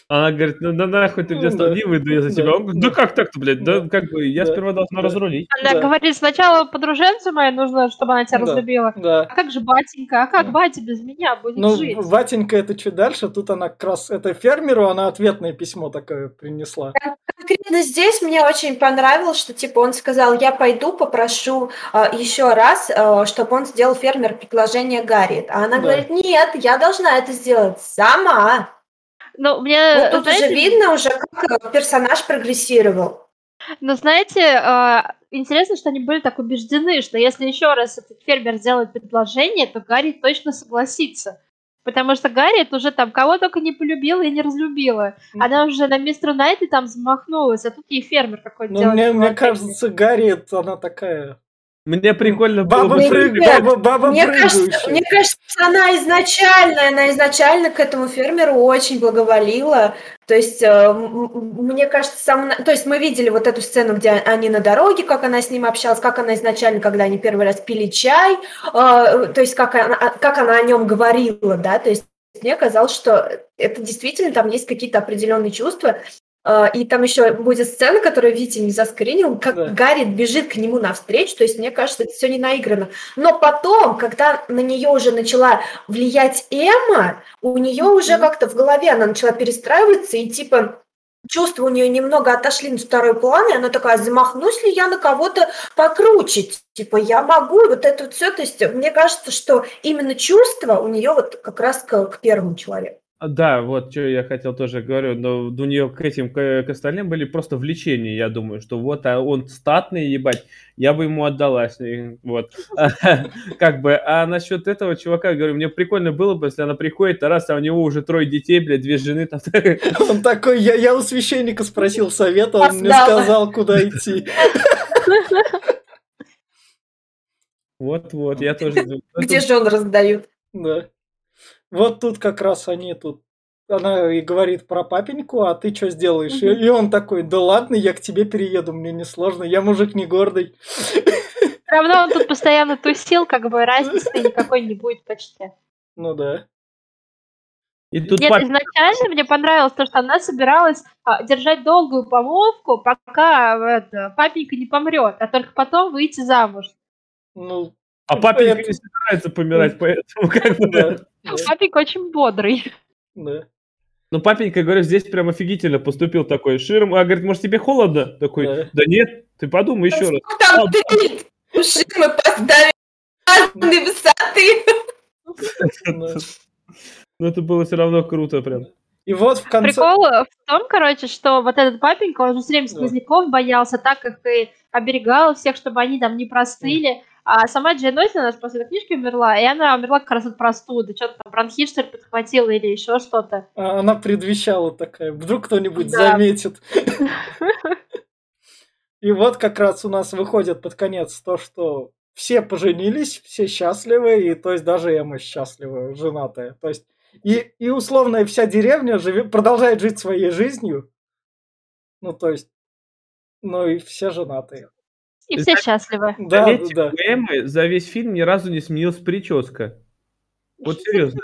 Она говорит, ну да нахуй ты меня Ну стал, да. не выйду я за Да. тебя. Он говорит, да Да. как так-то, блядь, да Да. как бы, я Да. сперва должна Да. разрулить. Она Да. говорит, сначала подруженцу моей нужно, чтобы она тебя Да. разлюбила. Да. А как же батенька? А как Да. батя без меня будет Ну, жить? Ватенька это чуть дальше, тут она как раз, это фермеру, она ответное письмо такое принесла. Конкретно здесь мне очень понравилось, что типа он сказал, я пойду попрошу еще раз, чтобы он сделал фермер предложение Гарри. А она Да. говорит, нет, я должна это сделать сама. Ну, мне, Вот тут знаете, уже видно уже, как персонаж прогрессировал. Но знаете, а, интересно, что они были так убеждены, что если еще раз этот фермер сделает предложение, то Гарри точно согласится. Потому что Гарри это уже там кого только не полюбила и не разлюбила. Она уже на мистера Найта там замахнулась, а тут ей фермер какой-то Ну, делает мне, мне кажется, Гарри, это она такая... Мне прикольно было Баба, бы... прыг- баба, баба Мне кажется, мне кажется, она изначально, она изначально к этому фермеру очень благоволила. То есть, э, мне кажется, сам, то есть мы видели вот эту сцену, где они на дороге, как она с ним общалась, как она изначально, когда они первый раз пили чай, э, то есть как она, как она о нем говорила, да, то есть мне казалось, что это действительно там есть какие-то определенные чувства, и там еще будет сцена, которую Витя не заскринил, как Да. Гарри бежит к нему навстречу, то есть мне кажется, это все не наиграно. Но потом, когда на нее уже начала влиять Эмма, у нее уже как-то в голове она начала перестраиваться, и типа чувства у нее немного отошли на второй план, и она такая, замахнусь ли я на кого-то покруче, типа я могу, и вот это вот все, то есть мне кажется, что именно чувства у нее вот как раз к, к первому человеку. Да, вот что я хотел тоже говорю, но у нее к этим, к, к остальным были просто влечения, я думаю, что вот а он статный, ебать, я бы ему отдалась, и вот, как бы, а насчет этого чувака, говорю, мне прикольно было бы, если она приходит, а раз, а у него уже трое детей, блядь, две жены, там, Он такой, я, я у священника спросил совета, он мне сказал, куда идти. вот-вот, я тоже... Где же он раздают? Да. Вот тут как раз они тут. Она и говорит про папеньку, а ты что сделаешь? И- Мгм. И он такой, да ладно, я к тебе перееду, мне не сложно, я мужик не гордый. Все равно он тут постоянно тусил, как бы разницы никакой не будет почти. Ну да. И тут Нет, пап- изначально мне понравилось то, что она собиралась а, держать долгую помолвку, пока это, папенька не помрет, а только потом выйти замуж. Ну, а папенька это- не собирается помирать, поэтому как бы... да. Да. Папенька очень бодрый. да. Ну, папенька, говорю, здесь прям офигительно поступил такой ширм. А говорит, может, тебе холодно? Такой, Да. да нет, ты подумай еще раз. Там три ширмы поставили разной высоты. да. Ну, это было все равно круто прям. И вот в конце... Прикол в том, короче, что вот этот папенька, он же все время Да. сквозняков боялся, так как и оберегал всех, чтобы они там не простыли. А сама Джейн Остин, она же после этой книжки умерла, и она умерла как раз от простуды. Что-то там бронхит, что ли, подхватила или еще что-то. а, Она предвещала такая, вдруг кто-нибудь Да. заметит. И вот как раз у нас выходит под конец то, что все поженились, все счастливы, и то есть даже Эмма счастлива, женатая. То есть и, и условная вся деревня живе, продолжает жить своей жизнью. Ну, то есть, ну и все женатые. И все счастливы. Да, Заметьте, да. Эммы за весь фильм ни разу не сменилась прическа. Вот серьезно.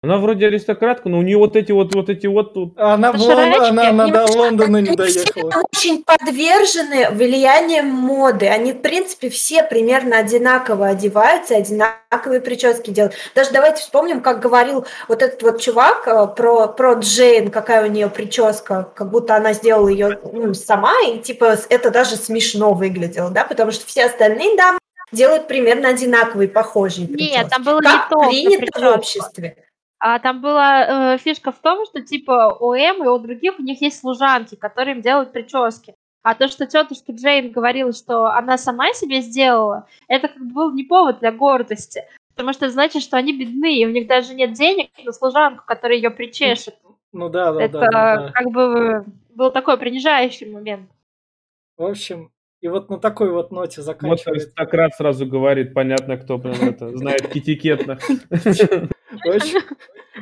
Она вроде аристократка, но у нее вот эти вот, вот эти вот тут. Она, в Лон- она, она до Лондона не доехала. все очень подвержены влиянию моды. Они, в принципе, все примерно одинаково одеваются, одинаковые прически делают. Даже давайте вспомним, как говорил вот этот вот чувак э, про, про Джейн, какая у нее прическа, как будто она сделала ее ну, сама, и типа это даже смешно выглядело, да, потому что все остальные дамы делают примерно одинаковые, похожие прически. Нет, там было не как то. принято в обществе. А там была э, фишка в том, что типа у Эм и у других у них есть служанки, которые им делают прически. А то, что тетушка Джейн говорила, что она сама себе сделала, это как бы был не повод для гордости. Потому что это значит, что они бедны, и у них даже нет денег на служанку, которая ее причешет. Ну да, да, это да, да, да. как бы был такой принижающий момент. В общем, и вот на такой вот ноте Вот заканчивается. аристократ сразу говорит, понятно, кто блин, это, знает этикетно.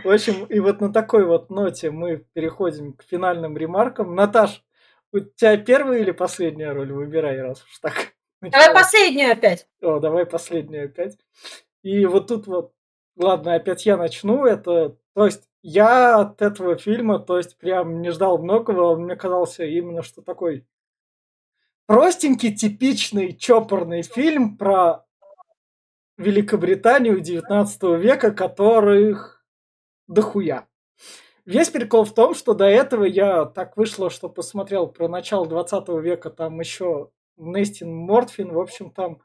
В общем, и вот на такой вот ноте мы переходим к финальным ремаркам. Наташ, у тебя первая или последняя роль? Выбирай, раз уж так. Давай последнюю опять. О, давай последнюю опять. И вот тут вот, ладно, опять я начну. Это, то есть, я от этого фильма, то есть прям не ждал многого, он мне казался именно что такой простенький, типичный, чопорный фильм про Великобританию 19 века, которых дохуя. Весь прикол в том, что до этого я так вышло, что посмотрел про начало 20 века, там еще Нестин Мортфин, в общем, там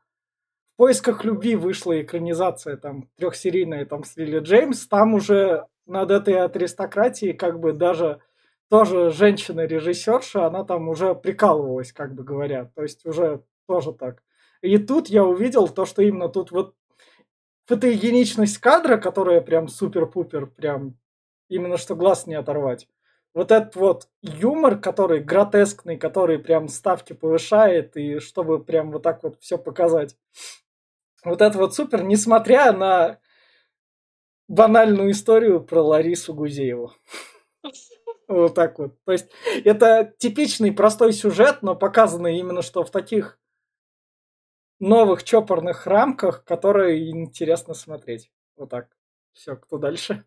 в поисках любви вышла экранизация там трехсерийная там с Лили Джеймс, там уже над этой аристократией как бы даже тоже женщина-режиссерша, она там уже прикалывалась, как бы говоря, то есть уже тоже так. И тут я увидел то, что именно тут вот фотогеничность кадра, которая прям супер-пупер, прям именно что глаз не оторвать. Вот этот вот юмор, который гротескный, который прям ставки повышает, и чтобы прям вот так вот все показать. Вот это вот супер, несмотря на банальную историю про Ларису Гузееву. Вот так вот. То есть это типичный простой сюжет, но показанный именно что в таких новых чопорных рамках, которые интересно смотреть. Вот так. Все, кто дальше?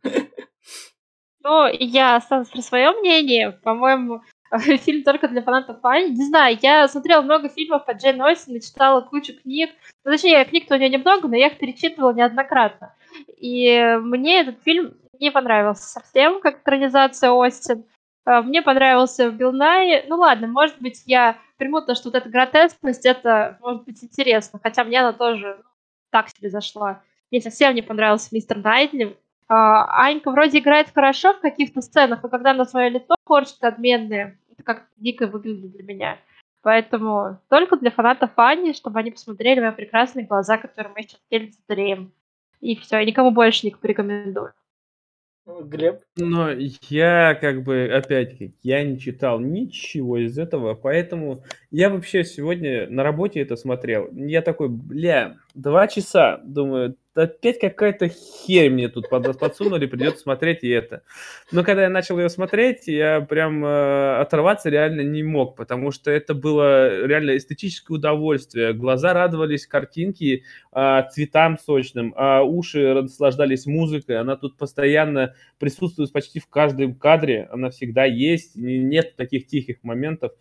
Ну, я останусь при своем мнении. По-моему, фильм только для фанатов Фани. Не знаю, я смотрела много фильмов по Джейн Остин читала кучу книг. Ну, точнее, книг-то у нее немного, но я их перечитывала неоднократно. И мне этот фильм не понравился совсем, как экранизация Остин. А, мне понравился Билл Най. Ну ладно, может быть, я приму то, что вот эта гротескность, это может быть интересно. Хотя мне она тоже ну, так себе зашла. Мне совсем не понравился мистер Найтли. А, Анька вроде играет хорошо в каких-то сценах, но когда на свое лицо корчит отменные, это как дико выглядит для меня. Поэтому только для фанатов Ани, чтобы они посмотрели мои прекрасные глаза, которые мы сейчас делим зреем. И все, я никому больше не порекомендую. Глеб? Но я как бы, опять-таки, я не читал ничего из этого, поэтому я вообще сегодня на работе это смотрел. Я такой, бля, два часа, думаю, опять какая-то херь мне тут подсунули, придется смотреть и это. Но когда я начал ее смотреть, я прям э, оторваться реально не мог, потому что это было реально эстетическое удовольствие. Глаза радовались картинке, э, цветам сочным, а уши наслаждались музыкой. Она тут постоянно присутствует почти в каждом кадре, она всегда есть, нет таких тихих моментов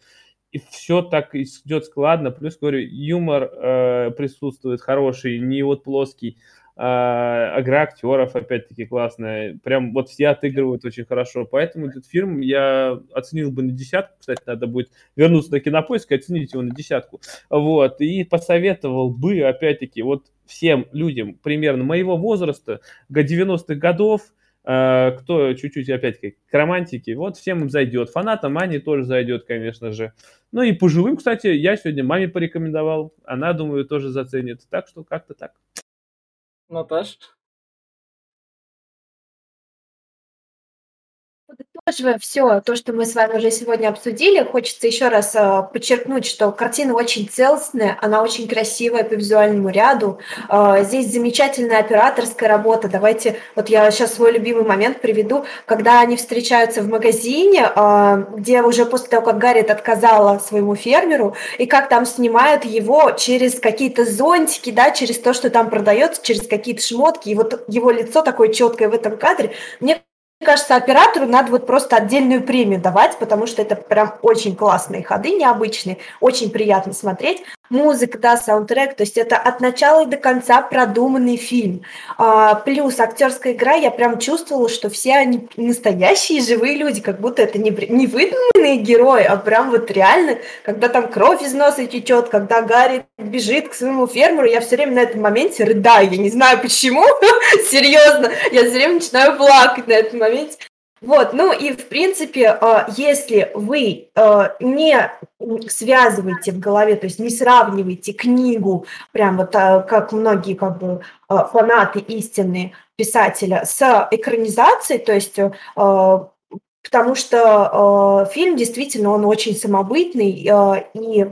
и все так идет складно. Плюс, говорю, юмор э, присутствует хороший, не вот плоский. А, игра актеров, опять-таки, классная. Прям вот все отыгрывают очень хорошо. Поэтому этот фильм я оценил бы на десятку. Кстати, надо будет вернуться на кинопоиск и оценить его на десятку. Вот. И посоветовал бы, опять-таки, вот всем людям примерно моего возраста, 90-х годов, а, кто чуть-чуть, опять-таки, к романтике, вот всем им зайдет. Фанатам Ани тоже зайдет, конечно же. Ну и пожилым, кстати, я сегодня маме порекомендовал. Она, думаю, тоже заценит. Так что как-то так. Наташ? Подытоживая все то, что мы с вами уже сегодня обсудили, хочется еще раз э, подчеркнуть, что картина очень целостная, она очень красивая по визуальному ряду. Э, здесь замечательная операторская работа. Давайте, вот я сейчас свой любимый момент приведу, когда они встречаются в магазине, э, где уже после того, как Гарриет отказала своему фермеру, и как там снимают его через какие-то зонтики, да, через то, что там продается, через какие-то шмотки, и вот его лицо такое четкое в этом кадре. Мне кажется, оператору надо вот просто отдельную премию давать, потому что это прям очень классные ходы, необычные, очень приятно смотреть музыка, да, саундтрек, то есть это от начала и до конца продуманный фильм. А, плюс актерская игра, я прям чувствовала, что все они настоящие живые люди, как будто это не, не выдуманные герои, а прям вот реально, когда там кровь из носа течет, когда Гарри бежит к своему фермеру, я все время на этом моменте рыдаю, я не знаю почему, серьезно, я все время начинаю плакать на этом моменте, вот, ну и в принципе, а, если вы а, не связываете в голове, то есть не сравниваете книгу, прям вот а, как многие как бы фанаты истинные писателя с экранизацией, то есть потому что фильм действительно он очень самобытный и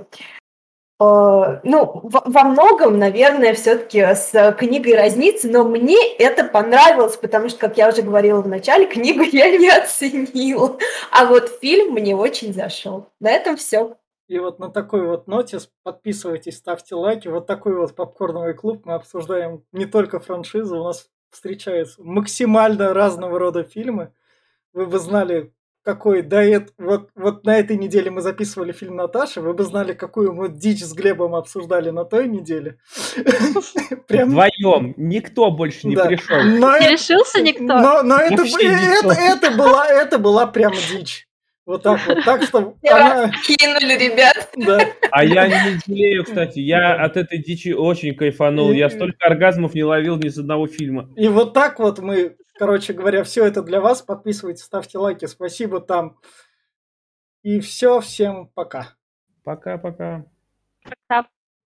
ну, во многом, наверное, все-таки с книгой разница, но мне это понравилось, потому что, как я уже говорила в начале, книгу я не оценила, а вот фильм мне очень зашел. На этом все. И вот на такой вот ноте подписывайтесь, ставьте лайки. Вот такой вот попкорновый клуб. Мы обсуждаем не только франшизы, у нас встречаются максимально разного рода фильмы. вы бы знали, какой да это вот вот на этой неделе мы записывали фильм Наташа, вы бы знали, какую мы дичь с Глебом обсуждали на той неделе. Прям вдвоем. Никто больше не Да. пришел. Но Не решился никто? Но, но это, была это была прям дичь. Вот так вот. Так что она, Кинули, ребят. да. А я не жалею, кстати. Я от этой дичи очень кайфанул. Я столько оргазмов не ловил ни с одного фильма. И вот так вот мы, короче говоря, все это для вас. Подписывайтесь, ставьте лайки. Спасибо там. И все, всем пока. Пока-пока.